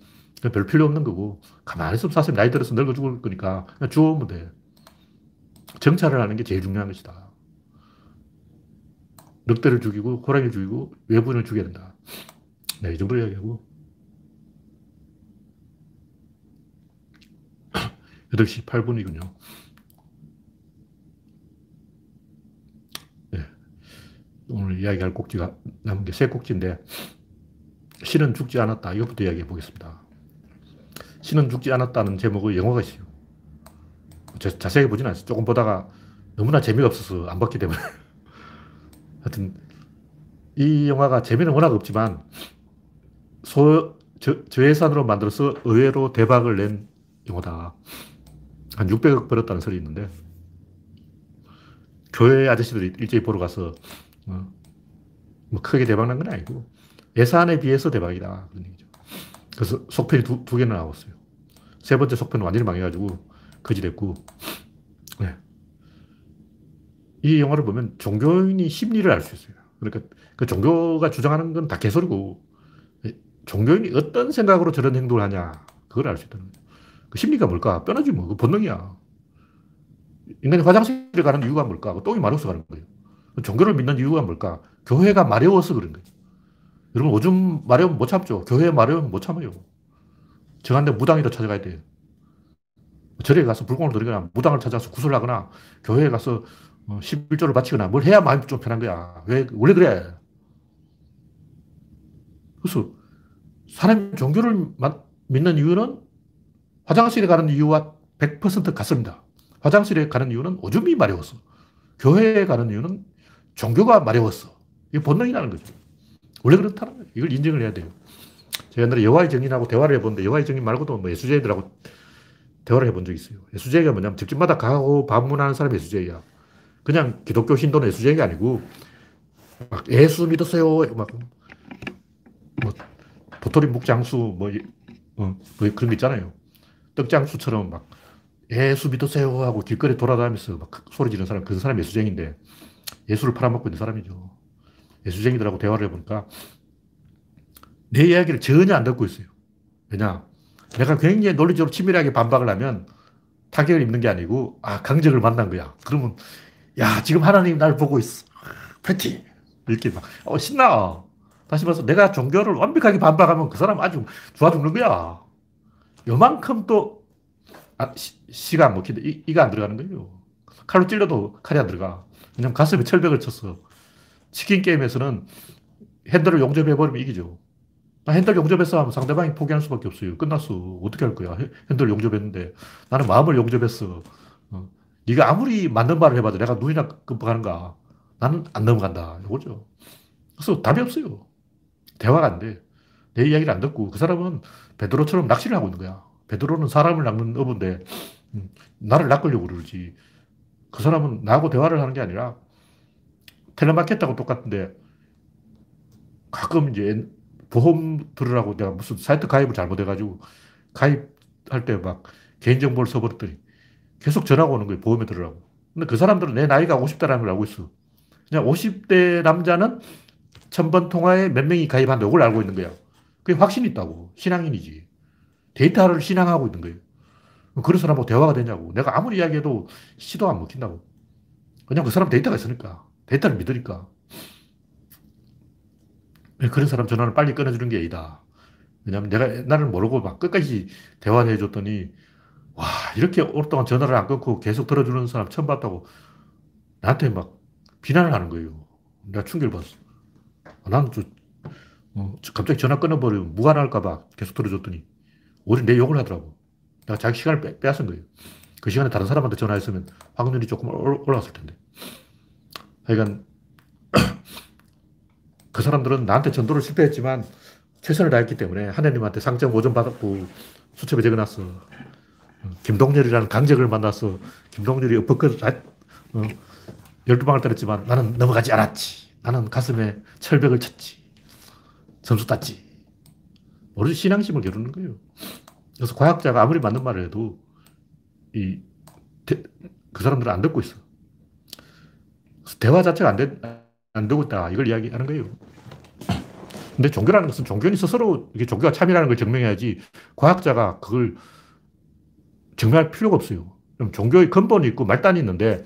별 필요 없는 거고 가만히 있으면 사슴이 나이 들어서 늙어 죽을 거니까 그냥 주우면 돼. 정찰을 하는 게 제일 중요한 것이다. 늑대를 죽이고 호랑이를 죽이고 외부인을 죽여야 된다. 네, 이 정도 이야기하고 8시 8분이군요. 네. 오늘 이야기할 꼭지가 남은 게 세 꼭지인데 신은 죽지 않았다. 이것부터 이야기해 보겠습니다. 신은 죽지 않았다는 제목의 영화가 있어요. 자세하게 보진 않았어요. 조금 보다가 너무나 재미가 없어서 안 봤기 때문에. 하여튼, 이 영화가 재미는 워낙 없지만, 소, 저, 저예산으로 만들어서 의외로 대박을 낸 영화다. 한 600억 벌었다는 소리 있는데, 교회 아저씨들이 일제히 보러 가서, 어, 뭐 크게 대박 난 건 아니고, 예산에 비해서 대박이다. 그런 얘기죠. 그래서 속편이 두, 두 개나 나왔어요. 세 번째 속편은 완전히 망해가지고, 거지됐고, 네. 이 영화를 보면 종교인이 심리를 알 수 있어요. 그러니까 그 종교가 주장하는 건 다 개소리고, 종교인이 어떤 생각으로 저런 행동을 하냐, 그걸 알 수 있다는 거예요. 그 심리가 뭘까? 뼈나지 뭐, 그 본능이야. 인간이 화장실에 가는 이유가 뭘까? 그 똥이 마려워서 가는 거예요. 종교를 믿는 이유가 뭘까? 교회가 마려워서 그런 거예요. 여러분, 오줌 마려우면 못 참죠. 교회 마려우면 못 참아요. 정한데 무당이라 찾아가야 돼요. 절에 가서 불공을 드리거나 무당을 찾아서 구슬 하거나 교회에 가서 11조를 어, 바치거나 뭘 해야 마음이 좀 편한 거야. 왜, 원래 그래. 그래서 사람이 종교를 믿는 이유는 화장실에 가는 이유와 100% 같습니다. 화장실에 가는 이유는 오줌이 마려워서. 교회에 가는 이유는 종교가 마려웠어. 이게 본능이라는 거죠. 원래 그렇다는 거예요. 이걸 인정을 해야 돼요. 제가 옛날에 여와의 정인하고 대화를 해보는데 여와의 정인 말고도 뭐 예수제들하고 대화를 해본 적이 있어요. 예수제가 뭐냐면 집집마다 가고 방문하는 사람이 예수제야. 그냥 기독교 신도는 예수제가 아니고 막 예수 믿으세요. 막 뭐, 도토리 묵장수 뭐, 어, 뭐 그런 거 있잖아요. 떡장수처럼 막 예수 믿으세요 하고 길거리 돌아다니면서 막 소리 지르는 사람, 그 사람이 예수쟁인데 예수를 팔아먹고 있는 사람이죠. 예수쟁이들하고 대화를 해보니까 내 이야기를 전혀 안 듣고 있어요. 왜냐? 내가 굉장히 논리적으로 치밀하게 반박을 하면 타격을 입는 게 아니고, 아, 강적을 만난 거야. 그러면, 야, 지금 하나님 날 보고 있어. 패티! 이렇게 막, 어, 신나. 다시 말해서 내가 종교를 완벽하게 반박하면 그 사람 아주 좋아 죽는 거야. 요만큼 또, 아, 시, 가안 먹힌다. 이, 이가 안 들어가는 거예요. 칼로 찔러도 칼이 안 들어가. 왜냐면 가슴에 철벽을 쳤어. 치킨 게임에서는 핸들을 용접해버리면 이기죠. 핸들 용접했어 하면 상대방이 포기할 수밖에 없어요. 끝났어. 어떻게 할 거야? 핸들 용접했는데. 나는 마음을 용접했어. 어. 네가 아무리 맞는 말을 해봐도 내가 눈이나 끔뻑하는가. 나는 안 넘어간다. 이거죠. 그래서 답이 없어요. 대화가 안 돼. 내 이야기를 안 듣고 그 사람은 베드로처럼 낚시를 하고 있는 거야. 베드로는 사람을 낚는 어부인데 음, 나를 낚으려고 그러지. 그 사람은 나하고 대화를 하는 게 아니라 텔레마케트하고 똑같은데 가끔 이제 보험 들으라고 내가 무슨 사이트 가입을 잘못해가지고 가입할 때 막 개인정보를 써버렸더니 계속 전화가 오는 거예요. 보험에 들으라고. 근데 그 사람들은 내 나이가 50대라는 걸 알고 있어. 그냥 50대 남자는 천번 통화에 몇 명이 가입한다. 이걸 알고 있는 거야. 그게 확신이 있다고. 신앙인이지. 데이터를 신앙하고 있는 거예요. 그런 사람하고 대화가 되냐고. 내가 아무리 이야기해도 시도 안 먹힌다고. 그냥 그 사람 데이터가 있으니까. 데이터를 믿으니까. 그런 사람 전화를 빨리 끊어주는 게 A다. 왜냐면 내가 나를 모르고 막 끝까지 대화를 해줬더니, 와, 이렇게 오랫동안 전화를 안 끊고 계속 들어주는 사람 처음 봤다고 나한테 막 비난을 하는 거예요. 내가 충격을 받았어. 아, 나는 좀, 어, 갑자기 전화 끊어버리면 무관할까봐 계속 들어줬더니, 오히려 내 욕을 하더라고. 내가 자기 시간을 빼, 빼앗은 거예요. 그 시간에 다른 사람한테 전화했으면 확률이 조금 올라갔을 텐데. 하여간, 그 사람들은 나한테 전도를 실패했지만 최선을 다했기 때문에 하나님한테 상점 5점 받았고 수첩에 적어놨어. 김동열이라는 강적을 만나서 김동열이 엎어컷 어, 열두 방을 때렸지만 나는 넘어가지 않았지. 나는 가슴에 철벽을 쳤지. 점수 땄지. 모르지 신앙심을 겨루는 거예요. 그래서 과학자가 아무리 맞는 말을 해도 이, 그 사람들은 안 듣고 있어. 대화 자체가 안, 되, 안 되고 있다. 이걸 이야기하는 거예요. 근데 종교라는 것은 종교인이 스스로 이게 종교가 참이라는 걸 증명해야지 과학자가 그걸 증명할 필요가 없어요. 그럼 종교의 근본이 있고 말단이 있는데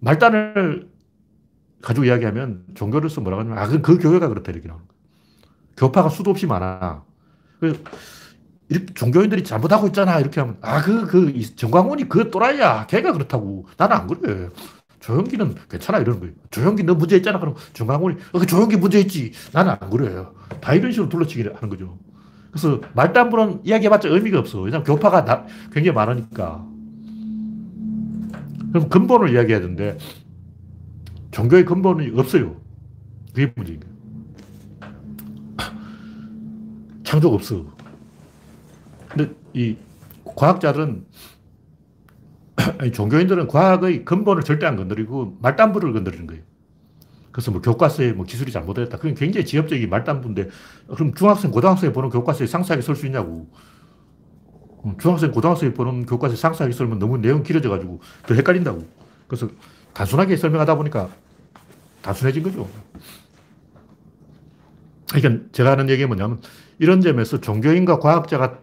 말단을 가지고 이야기하면 종교로서 뭐라고 하냐면 아, 그 교회가 그렇다 이렇게 나오는 거예요. 교파가 수도 없이 많아. 그 이렇게 종교인들이 잘못하고 있잖아. 이렇게 하면 아, 그, 그 정광훈이 그 또라이야. 걔가 그렇다고. 나는 안 그래. 조영기는 괜찮아 이러는 거예요. 조영기 너 문제 있잖아. 그럼 정강훈이 어, 그 조영기 문제 있지. 나는 안 그래요. 다 이런 식으로 둘러치기 하는 거죠. 그래서 말단부는 이야기해봤자 의미가 없어. 왜냐하면 교파가 나, 굉장히 많으니까. 그럼 근본을 이야기해야 되는데 종교의 근본이 없어요. 그게 문제인 거예요. 창조가 없어. 근데 이 과학자들은 아니, 종교인들은 과학의 근본을 절대 안 건드리고 말단부를 건드리는 거예요. 그래서 뭐 교과서에 뭐 기술이 잘못됐다. 그건 굉장히 지엽적인 말단부인데 그럼 중학생, 고등학생이 보는 교과서에 상세하게 쓸 수 있냐고. 중학생, 고등학생이 보는 교과서에 상세하게 쓰면 너무 내용 길어져 가지고 더 헷갈린다고. 그래서 단순하게 설명하다 보니까 단순해진 거죠. 그러니까 제가 하는 얘기가 뭐냐면 이런 점에서 종교인과 과학자가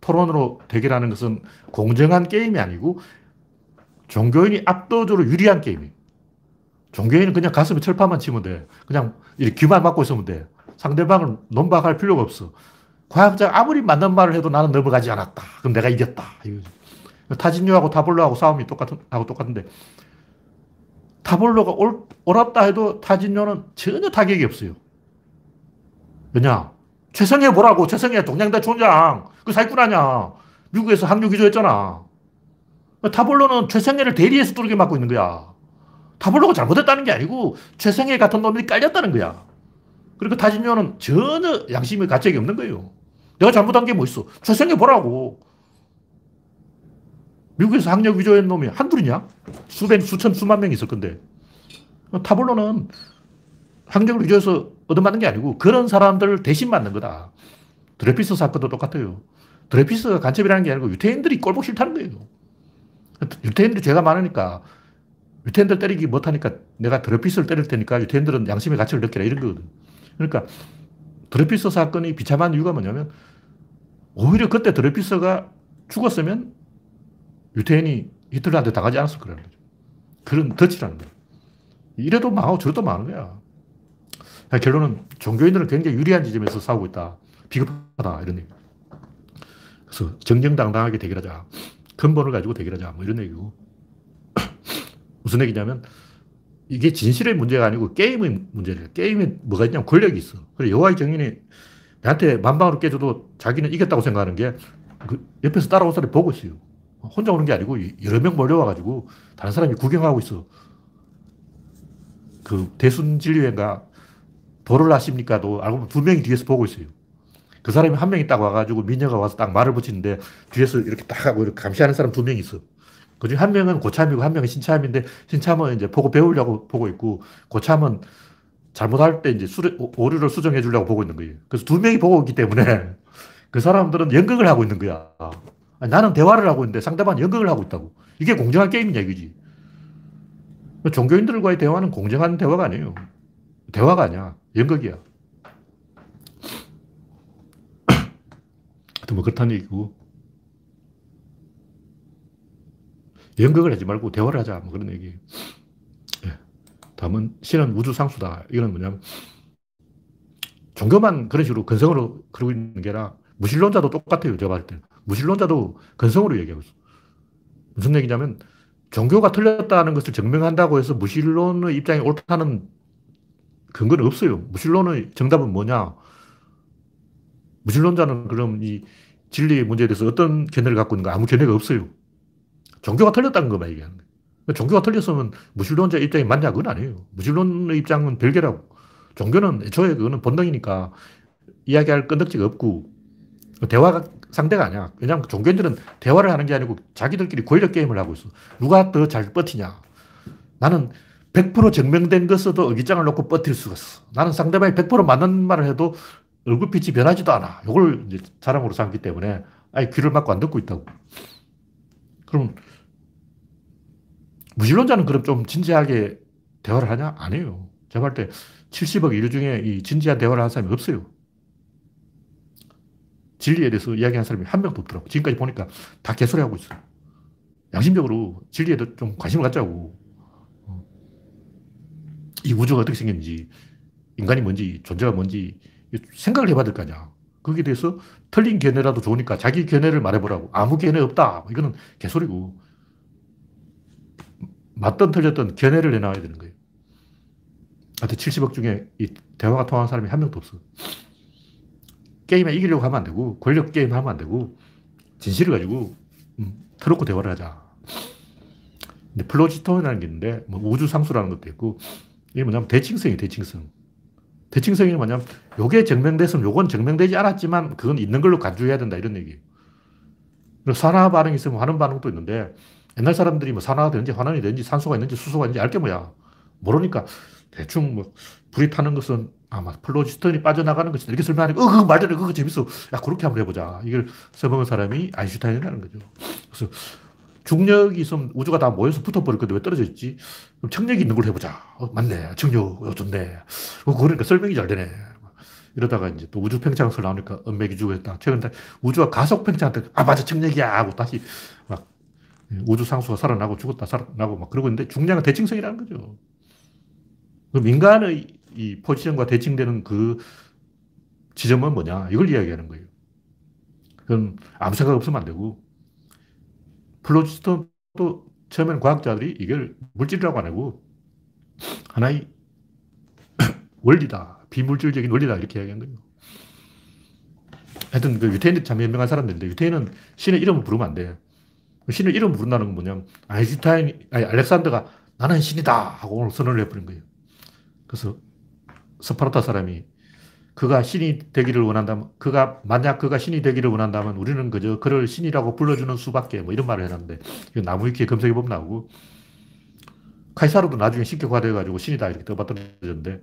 토론으로 대결하는 것은 공정한 게임이 아니고 종교인이 압도적으로 유리한 게임이에요. 종교인은 그냥 가슴에 철판만 치면 돼. 그냥 귀만 막고 있으면 돼. 상대방을 논박할 필요가 없어. 과학자가 아무리 맞는 말을 해도 나는 넘어가지 않았다. 그럼 내가 이겼다. 타진류하고 타블로하고 싸움이 똑같은, 하고 똑같은데, 타블로가 올, 옳았다 해도 타진류는 전혀 타격이 없어요. 왜냐? 최성해 보라고, 최성해 동양대 총장. 그 사기꾼 아냐. 미국에서 항류 기조했잖아. 타블로는 최성해를 대리해서 뚜르게 맞고 있는 거야. 타블로가 잘못했다는 게 아니고 최성해 같은 놈이 깔렸다는 거야. 그리고 타진요는 전혀 양심의 가책이 없는 거예요. 내가 잘못한 게 뭐 있어? 최성해 보라고. 미국에서 학력 위조한 놈이 한둘이냐? 수백, 수천, 수만 명 있을 건데. 타블로는 학력을 위조해서 얻어맞는 게 아니고 그런 사람들을 대신 맞는 거다. 드레퓌스 사건도 똑같아요. 드레퓌스가 간첩이라는 게 아니고 유태인들이 꼴보기 싫다는 거예요. 유태인들이 죄가 많으니까 유태인들 때리기 못하니까 내가 드레퓌스를 때릴 테니까 유태인들은 양심의 가책을 느끼라 이런 거거든. 그러니까 드레퓌스 사건이 비참한 이유가 뭐냐면 오히려 그때 드레퓌스가 죽었으면 유태인이 히틀러한테 당하지 않았을 거라는 거죠. 그런 덫이라는 거예요. 이래도 망하고 저래도 망하는 거야. 결론은 종교인들은 굉장히 유리한 지점에서 싸우고 있다. 비겁하다. 이런 얘기. 그래서 정정당당하게 대결하자. 근본을 가지고 대결하자. 뭐 이런 얘기고. 무슨 얘기냐면 이게 진실의 문제가 아니고 게임의 문제래. 게임에 뭐가 있냐면 권력이 있어. 그래, 여호와의 정인이 나한테 만방으로 깨져도 자기는 이겼다고 생각하는 게 그 옆에서 따라온 사람이 보고 있어요. 혼자 오는 게 아니고 여러 명 몰려와가지고 다른 사람이 구경하고 있어. 그 대순진리회가 도를 하십니까도 알고 보면 두 명이 뒤에서 보고 있어요. 그 사람이 한 명이 딱 와가지고 미녀가 와서 딱 말을 붙이는데 뒤에서 이렇게 딱 하고 이렇게 감시하는 사람 두명 있어. 그 중에 한 명은 고참이고 한 명은 신참인데 신참은 이제 보고 배우려고 보고 있고 고참은 잘못할 때 이제 수레, 오류를 수정해 주려고 보고 있는 거예요. 그래서 두 명이 보고 있기 때문에 그 사람들은 연극을 하고 있는 거야. 아니, 나는 대화를 하고 있는데 상대방은 연극을 하고 있다고. 이게 공정한 게임이냐 이거지. 종교인들과의 대화는 공정한 대화가 아니에요. 대화가 아니야. 연극이야. 하여튼 뭐 그렇다는 얘기고. 연극을 하지 말고 대화를 하자. 뭐 그런 얘기. 예. 다음은 신은 우주 상수다. 이거는 뭐냐면 종교만 그런 식으로 근성으로 그러고 있는 게 아니라 무신론자도 똑같아요. 제가 봤을 때. 무신론자도 근성으로 얘기하고 있어. 무슨 얘기냐면 종교가 틀렸다는 것을 증명한다고 해서 무신론의 입장이 옳다는 근거는 없어요. 무신론의 정답은 뭐냐? 무신론자는 그럼 이 진리의 문제에 대해서 어떤 견해를 갖고 있는가? 아무 견해가 없어요. 종교가 틀렸다는 것만 얘기하는 거예요. 종교가 틀렸으면 무신론자 입장이 맞냐? 그건 아니에요. 무신론의 입장은 별개라고. 종교는 애초에 그거는 본능이니까 이야기할 끈덕지가 없고 대화가 상대가 아니야. 왜냐하면 종교인들은 대화를 하는 게 아니고 자기들끼리 권력 게임을 하고 있어. 누가 더 잘 버티냐. 나는 100% 증명된 것에도 의기장을 놓고 뻗을 수가 있어. 나는 상대방이 100% 맞는 말을 해도 얼굴 빛이 변하지도 않아. 이걸 이제 자랑으로 삼기 때문에 아예 귀를 막고 안 듣고 있다고. 그럼 무신론자는 그럼 좀 진지하게 대화를 하냐? 안 해요. 제가 볼 때 70억 인류 중에 이 진지한 대화를 하는 사람이 없어요. 진리에 대해서 이야기하는 사람이 한 명도 없더라고. 지금까지 보니까 다 개소리 하고 있어요. 양심적으로 진리에도 좀 관심을 갖자고. 어. 이 우주가 어떻게 생겼는지, 인간이 뭔지, 존재가 뭔지 생각을 해봐야 될 거 아니야. 거기에 대해서 틀린 견해라도 좋으니까 자기 견해를 말해보라고. 아무 견해 없다. 뭐 이거는 개소리고. 맞든 틀렸든 견해를 내놔야 되는 거예요. 하여튼 70억 중에 이 대화가 통하는 사람이 한 명도 없어. 게임에 이기려고 하면 안 되고, 권력 게임 하면 안 되고, 진실을 가지고, 음, 터놓고 대화를 하자. 근데 플로지스톤이라는 게 있는데, 뭐 우주 상수라는 것도 있고, 이게 뭐냐면 대칭성이 대칭성. 대칭성이 뭐냐면, 요게 증명됐으면 요건 증명되지 않았지만, 그건 있는 걸로 간주해야 된다, 이런 얘기예요. 산화 반응이 있으면 화는 반응도 있는데, 옛날 사람들이 뭐 산화가 되는지 환원이 되는지 산소가 있는지 수소가 있는지 알게 뭐야. 모르니까 대충 뭐 불이 타는 것은 아마 플로지스턴이 빠져나가는 것이 이렇게 설명하니까 어, 그거 맞아. 그거 재밌어. 야, 그렇게 한번 해보자. 이걸 써먹은 사람이 아인슈타인이라는 거죠. 그래서 중력이 있으면 우주가 다 모여서 붙어버릴 건데 왜 떨어져 있지? 그럼 청력이 있는 걸 해보자. 어, 맞네. 청력. 어, 좋네. 어, 그러니까 설명이 잘 되네. 이러다가 이제 또 우주 팽창설 나오니까 은맥이주가 했다. 최근 우주가 가속 팽창한테 아, 맞아. 청력이야. 하고 다시 막 우주 상수가 살아나고 죽었다 살아나고 막 그러고 있는데 중량은 대칭성이라는 거죠. 그 민간의 이 포지션과 대칭되는 그 지점은 뭐냐 이걸 이야기하는 거예요. 그건 아무 생각 없으면 안 되고 플로지스톤도 처음에는 과학자들이 이걸 물질이라고 안 하고 하나의 원리다. 비물질적인 원리다. 이렇게 이야기한 거예요. 하여튼 그 유태인들 참 유명한 사람들인데 유태인은 신의 이름을 부르면 안 돼. 신을 이름 부른다는 건 뭐냐면 아인슈타인, 아니 알렉산더가 나는 신이다 하고 오늘 선언을 해버린 거예요. 그래서 스파르타 사람이 그가 신이 되기를 원한다면, 그가, 만약 그가 신이 되기를 원한다면 우리는 그저 그를 신이라고 불러주는 수밖에 뭐 이런 말을 해놨는데, 이거 나무위키에 검색해보면 나오고, 카이사르도 나중에 신격화돼가지고 신이다 이렇게 떠받들어졌는데,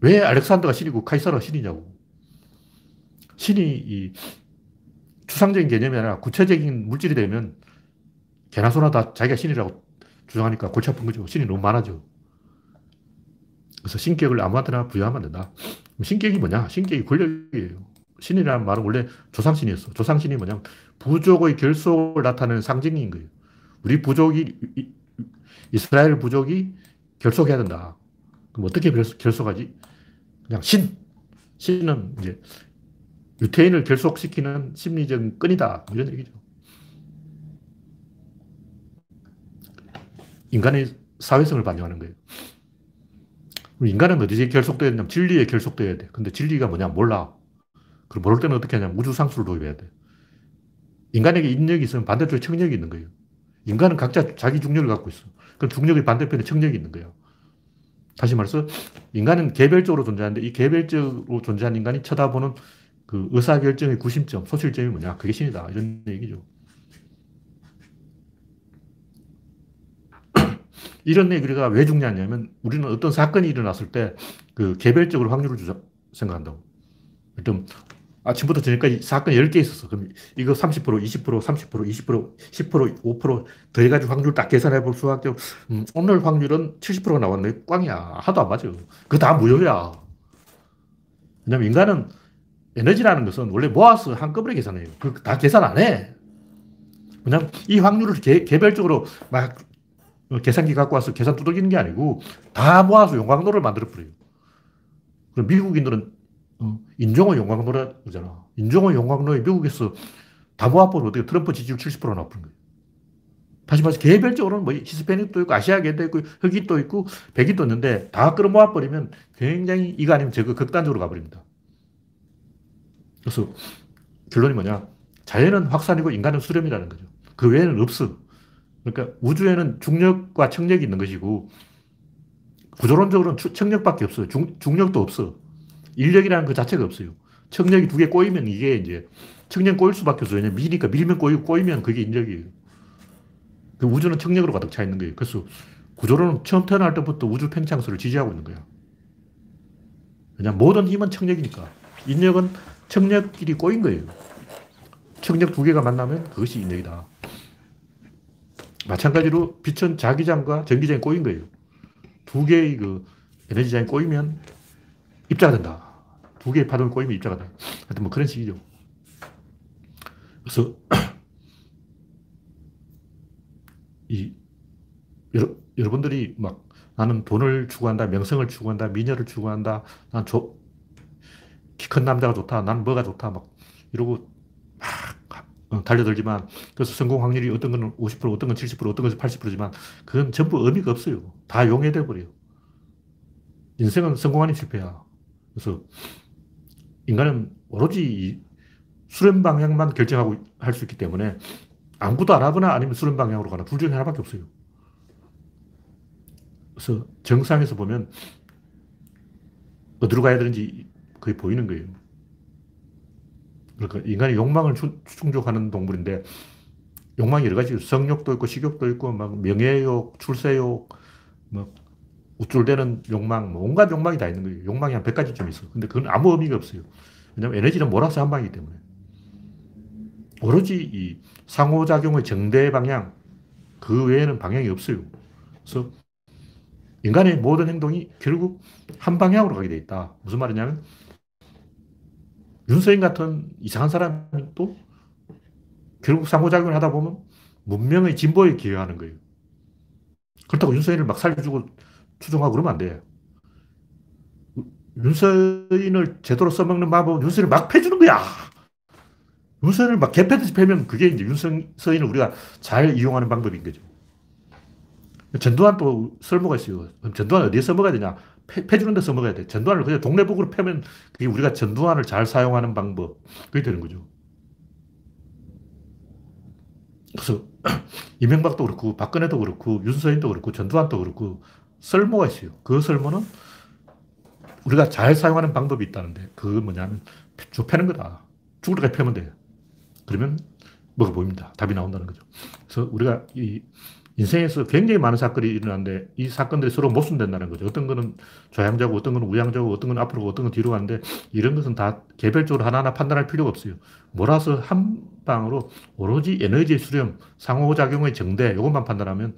왜 알렉산더가 신이고 카이사르가 신이냐고. 신이 이 추상적인 개념이 아니라 구체적인 물질이 되면 개나 소나 다 자기가 신이라고 주장하니까 골치 아픈 거죠. 신이 너무 많아져. 그래서 신격을 아무한테나 부여하면 안 된다. 신격이 뭐냐? 신격이 권력이에요. 신이라는 말은 원래 조상신이었어. 조상신이 뭐냐면 부족의 결속을 나타내는 상징인 거예요. 우리 부족이, 이스라엘 부족이 결속해야 된다. 그럼 어떻게 결속하지? 그냥 신. 신은 이제 유태인을 결속시키는 심리적 끈이다. 뭐 이런 얘기죠. 인간의 사회성을 반영하는 거예요. 인간은 어디에 결속되어야 되냐면 진리에 결속되어야 돼. 근데 진리가 뭐냐 몰라. 그럼 모를 때는 어떻게 하냐면 우주상수를 도입해야 돼. 인간에게 인력이 있으면 반대쪽에 청력이 있는 거예요. 인간은 각자 자기 중력을 갖고 있어. 그럼 중력의 반대편에 청력이 있는 거예요. 다시 말해서 인간은 개별적으로 존재하는데 이 개별적으로 존재하는 인간이 쳐다보는 그 의사결정의 구심점, 소실점이 뭐냐? 그게 신이다. 이런 얘기죠. 이런 얘기가 왜 중요하냐면 우리는 어떤 사건이 일어났을 때 그 개별적으로 확률을 주자 생각한다고. 일단 아침부터 저녁까지 사건이 10개 있었어. 그럼 이거 30%, 20%, 30%, 20%, 10%, 5% 더해가지고 확률 딱 계산해 볼 수밖에 음, 오늘 확률은 70%가 나왔네. 꽝이야. 하도 안 맞아. 그거 다 무효야. 왜냐면 인간은 에너지라는 것은 원래 모아서 한꺼번에 계산해요. 그다 계산 안 해. 왜냐면 이 확률을 개, 개별적으로 막 계산기 갖고 와서 계산 두들기는 게 아니고 다 모아서 용광로를 만들어버려요. 그럼 미국인들은 어, 인종의 용광로라 그러잖아. 인종의 용광로에 미국에서 다 모아버리면 어떻게 트럼프 지지율 70% 나쁜 거예요. 다시 말해서 개별적으로는 뭐 히스패닉도 있고 아시아계도 있고 흑인도 있고 백인도 있는데 다 끌어모아 버리면 굉장히 이거 아니면 저거 극단적으로 가버립니다. 그래서 결론이 뭐냐. 자연은 확산이고 인간은 수렴이라는 거죠. 그 외에는 없어. 그러니까 우주에는 중력과 청력이 있는 것이고 구조론적으로는 청력밖에 없어요. 중, 중력도 없어. 인력이라는 그 자체가 없어요. 청력이 두 개 꼬이면 이게 이제 청력 꼬일 수밖에 없어요. 왜냐면 미니까 밀면 꼬이고 꼬이면 그게 인력이에요. 그 우주는 청력으로 가득 차 있는 거예요. 그래서 구조론은 처음 태어날 때부터 우주 팽창설을 지지하고 있는 거야. 그냥 모든 힘은 청력이니까. 인력은 청력끼리 꼬인 거예요. 청력 두 개가 만나면 그것이 인력이다. 마찬가지로 빛은 자기장과 전기장이 꼬인 거예요. 두 개의 그 에너지장이 꼬이면 입자가 된다. 두 개의 파동이 꼬이면 입자가 된다. 하여튼 뭐 그런 식이죠. 그래서 이 여러, 여러분들이 막 나는 돈을 추구한다, 명성을 추구한다, 미녀를 추구한다, 난키큰 남자가 좋다, 난 뭐가 좋다, 막 이러고 달려들지만 그래서 성공 확률이 어떤 건 50%, 어떤 건 70%, 어떤 건 80%지만 그건 전부 의미가 없어요. 다 용해돼 버려요. 인생은 성공 아닌 실패야. 그래서 인간은 오로지 수렴 방향만 결정하고 할 수 있기 때문에 아무것도 안 하거나 아니면 수렴 방향으로 가나 둘 중에 하나밖에 없어요. 그래서 정상에서 보면 어디로 가야 되는지 거의 보이는 거예요. 그러니까 인간이 욕망을 충족하는 동물인데 욕망이 여러 가지 성욕도 있고 식욕도 있고 막 명예욕, 출세욕, 뭐 우쭐대는 욕망, 뭐 온갖 욕망이 다 있는 거예요. 욕망이 한 100가지쯤 있어. 근데 그건 아무 의미가 없어요. 왜냐면 에너지는 몰아서 한 방이기 때문에. 오로지 이 상호작용의 정대 방향, 그 외에는 방향이 없어요. 그래서 인간의 모든 행동이 결국 한 방향으로 가게 돼 있다. 무슨 말이냐면 윤서인 같은 이상한 사람이 또 결국 상호작용을 하다 보면 문명의 진보에 기여하는 거예요. 그렇다고 윤서인을 막 살려주고 추종하고 그러면 안 돼. 윤서인을 제대로 써먹는 방법은 윤서인을 막 패주는 거야. 윤서인을 막 개패듯이 패면 그게 이제 윤서인을 우리가 잘 이용하는 방법인 거죠. 전두환 또 쓸모가 있어요. 그럼 전두환 어디에 써먹어야 되냐? 패, 패주는 데 써먹어야 돼. 전두환을 그냥 동네북으로 패면 그게 우리가 전두환을 잘 사용하는 방법. 그게 되는 거죠. 그래서 이명박도 그렇고 박근혜도 그렇고 윤서인도 그렇고 전두환도 그렇고 쓸모가 있어요. 그 쓸모는 우리가 잘 사용하는 방법이 있다는데 그거 뭐냐면 쭉 패는 거다. 때까지 패면 돼. 그러면 뭐가 보입니다. 답이 나온다는 거죠. 그래서 우리가 이 인생에서 굉장히 많은 사건이 일어나는데 이 사건들이 서로 모순된다는 거죠. 어떤 거는 좌양자고 어떤 거는 우양자고 어떤 건 앞으로 어떤 건 뒤로 가는데 이런 것은 다 개별적으로 하나하나 판단할 필요가 없어요. 몰아서 한 방으로 오로지 에너지 수렴, 상호작용의 정대 이것만 판단하면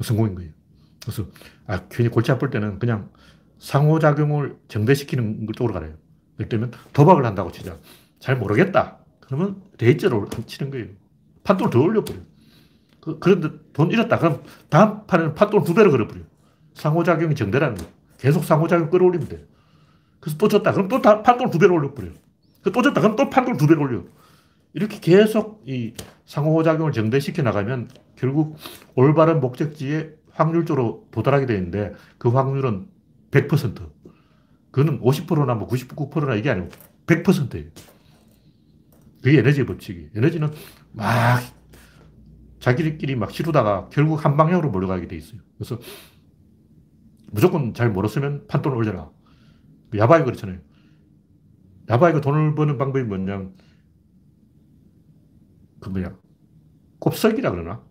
성공인 거예요. 그래서 아, 괜히 골치 아플 때는 그냥 상호작용을 정대시키는 쪽으로 가래요. 예를 들면 도박을 한다고 치자. 잘 모르겠다. 그러면 레이저를 치는 거예요. 판돈을 더 올려버려요. 그, 그런데 돈 잃었다. 그럼 다음 판에는 판돈을 두 배로 걸어버려요. 상호작용이 정대라는 거예요. 계속 상호작용 끌어올리면 돼요. 그래서 또 졌다. 그럼 또 판돈을 두 배로 올려버려요. 또 졌다. 그럼 또 판돈을 두 배로 올려. 이렇게 계속 이 상호작용을 정대시켜 나가면 결국 올바른 목적지에 확률적으로 도달하게 되는데 그 확률은 100%. 그거는 50%나 뭐 99%나 이게 아니고 100%예요. 그게 에너지의 법칙이에요. 에너지는 막 자기들끼리 막 치르다가 결국 한 방향으로 몰려가게 돼 있어요. 그래서 무조건 잘 몰았으면 판돈을 올려라. 야바이 그렇잖아요. 야바이가 돈을 버는 방법이 뭐냐. 그 뭐냐. 곱석이라 그러나?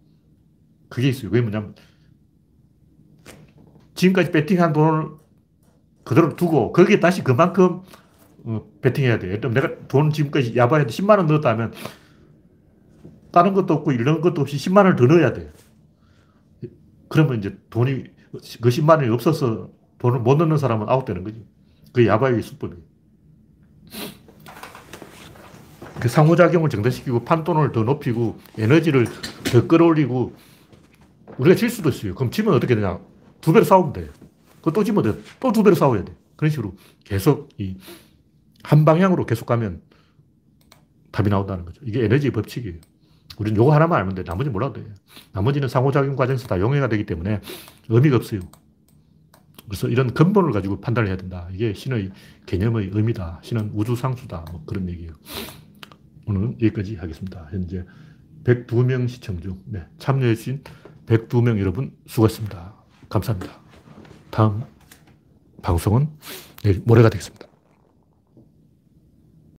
그게 있어요. 그게 뭐냐면 지금까지 배팅한 돈을 그대로 두고 거기에 다시 그만큼 어, 배팅해야 돼. 내가 돈 지금까지 야바에도 10만 원 넣었다 면 다른 것도 없고 이런 것도 없이 10만 원을 더 넣어야 돼. 그러면 이제 돈이 그 10만 원이 없어서 돈을 못 넣는 사람은 아웃되는 거지. 그 야바의 수법이에요. 그 상호작용을 정대시키고 판돈을 더 높이고 에너지를 더 끌어올리고 우리가 질 수도 있어요. 그럼 지면 어떻게 되냐? 두 배로 싸우면 돼. 그또 지면 돼. 또 두 배로 싸워야 돼. 그런 식으로 계속 이 한 방향으로 계속 가면 답이 나온다는 거죠. 이게 에너지의 법칙이에요. 우리는 요거 하나만 알면 돼. 나머지 몰라도 돼. 나머지는 상호작용 과정에서 다 용해가 되기 때문에 의미가 없어요. 그래서 이런 근본을 가지고 판단을 해야 된다. 이게 신의 개념의 의미다. 신은 우주상수다. 뭐 그런 얘기예요. 오늘은 여기까지 하겠습니다. 현재 102명 시청 중 네, 참여해주신 102명 여러분 수고하셨습니다. 감사합니다. 다음 방송은 모레가 되겠습니다.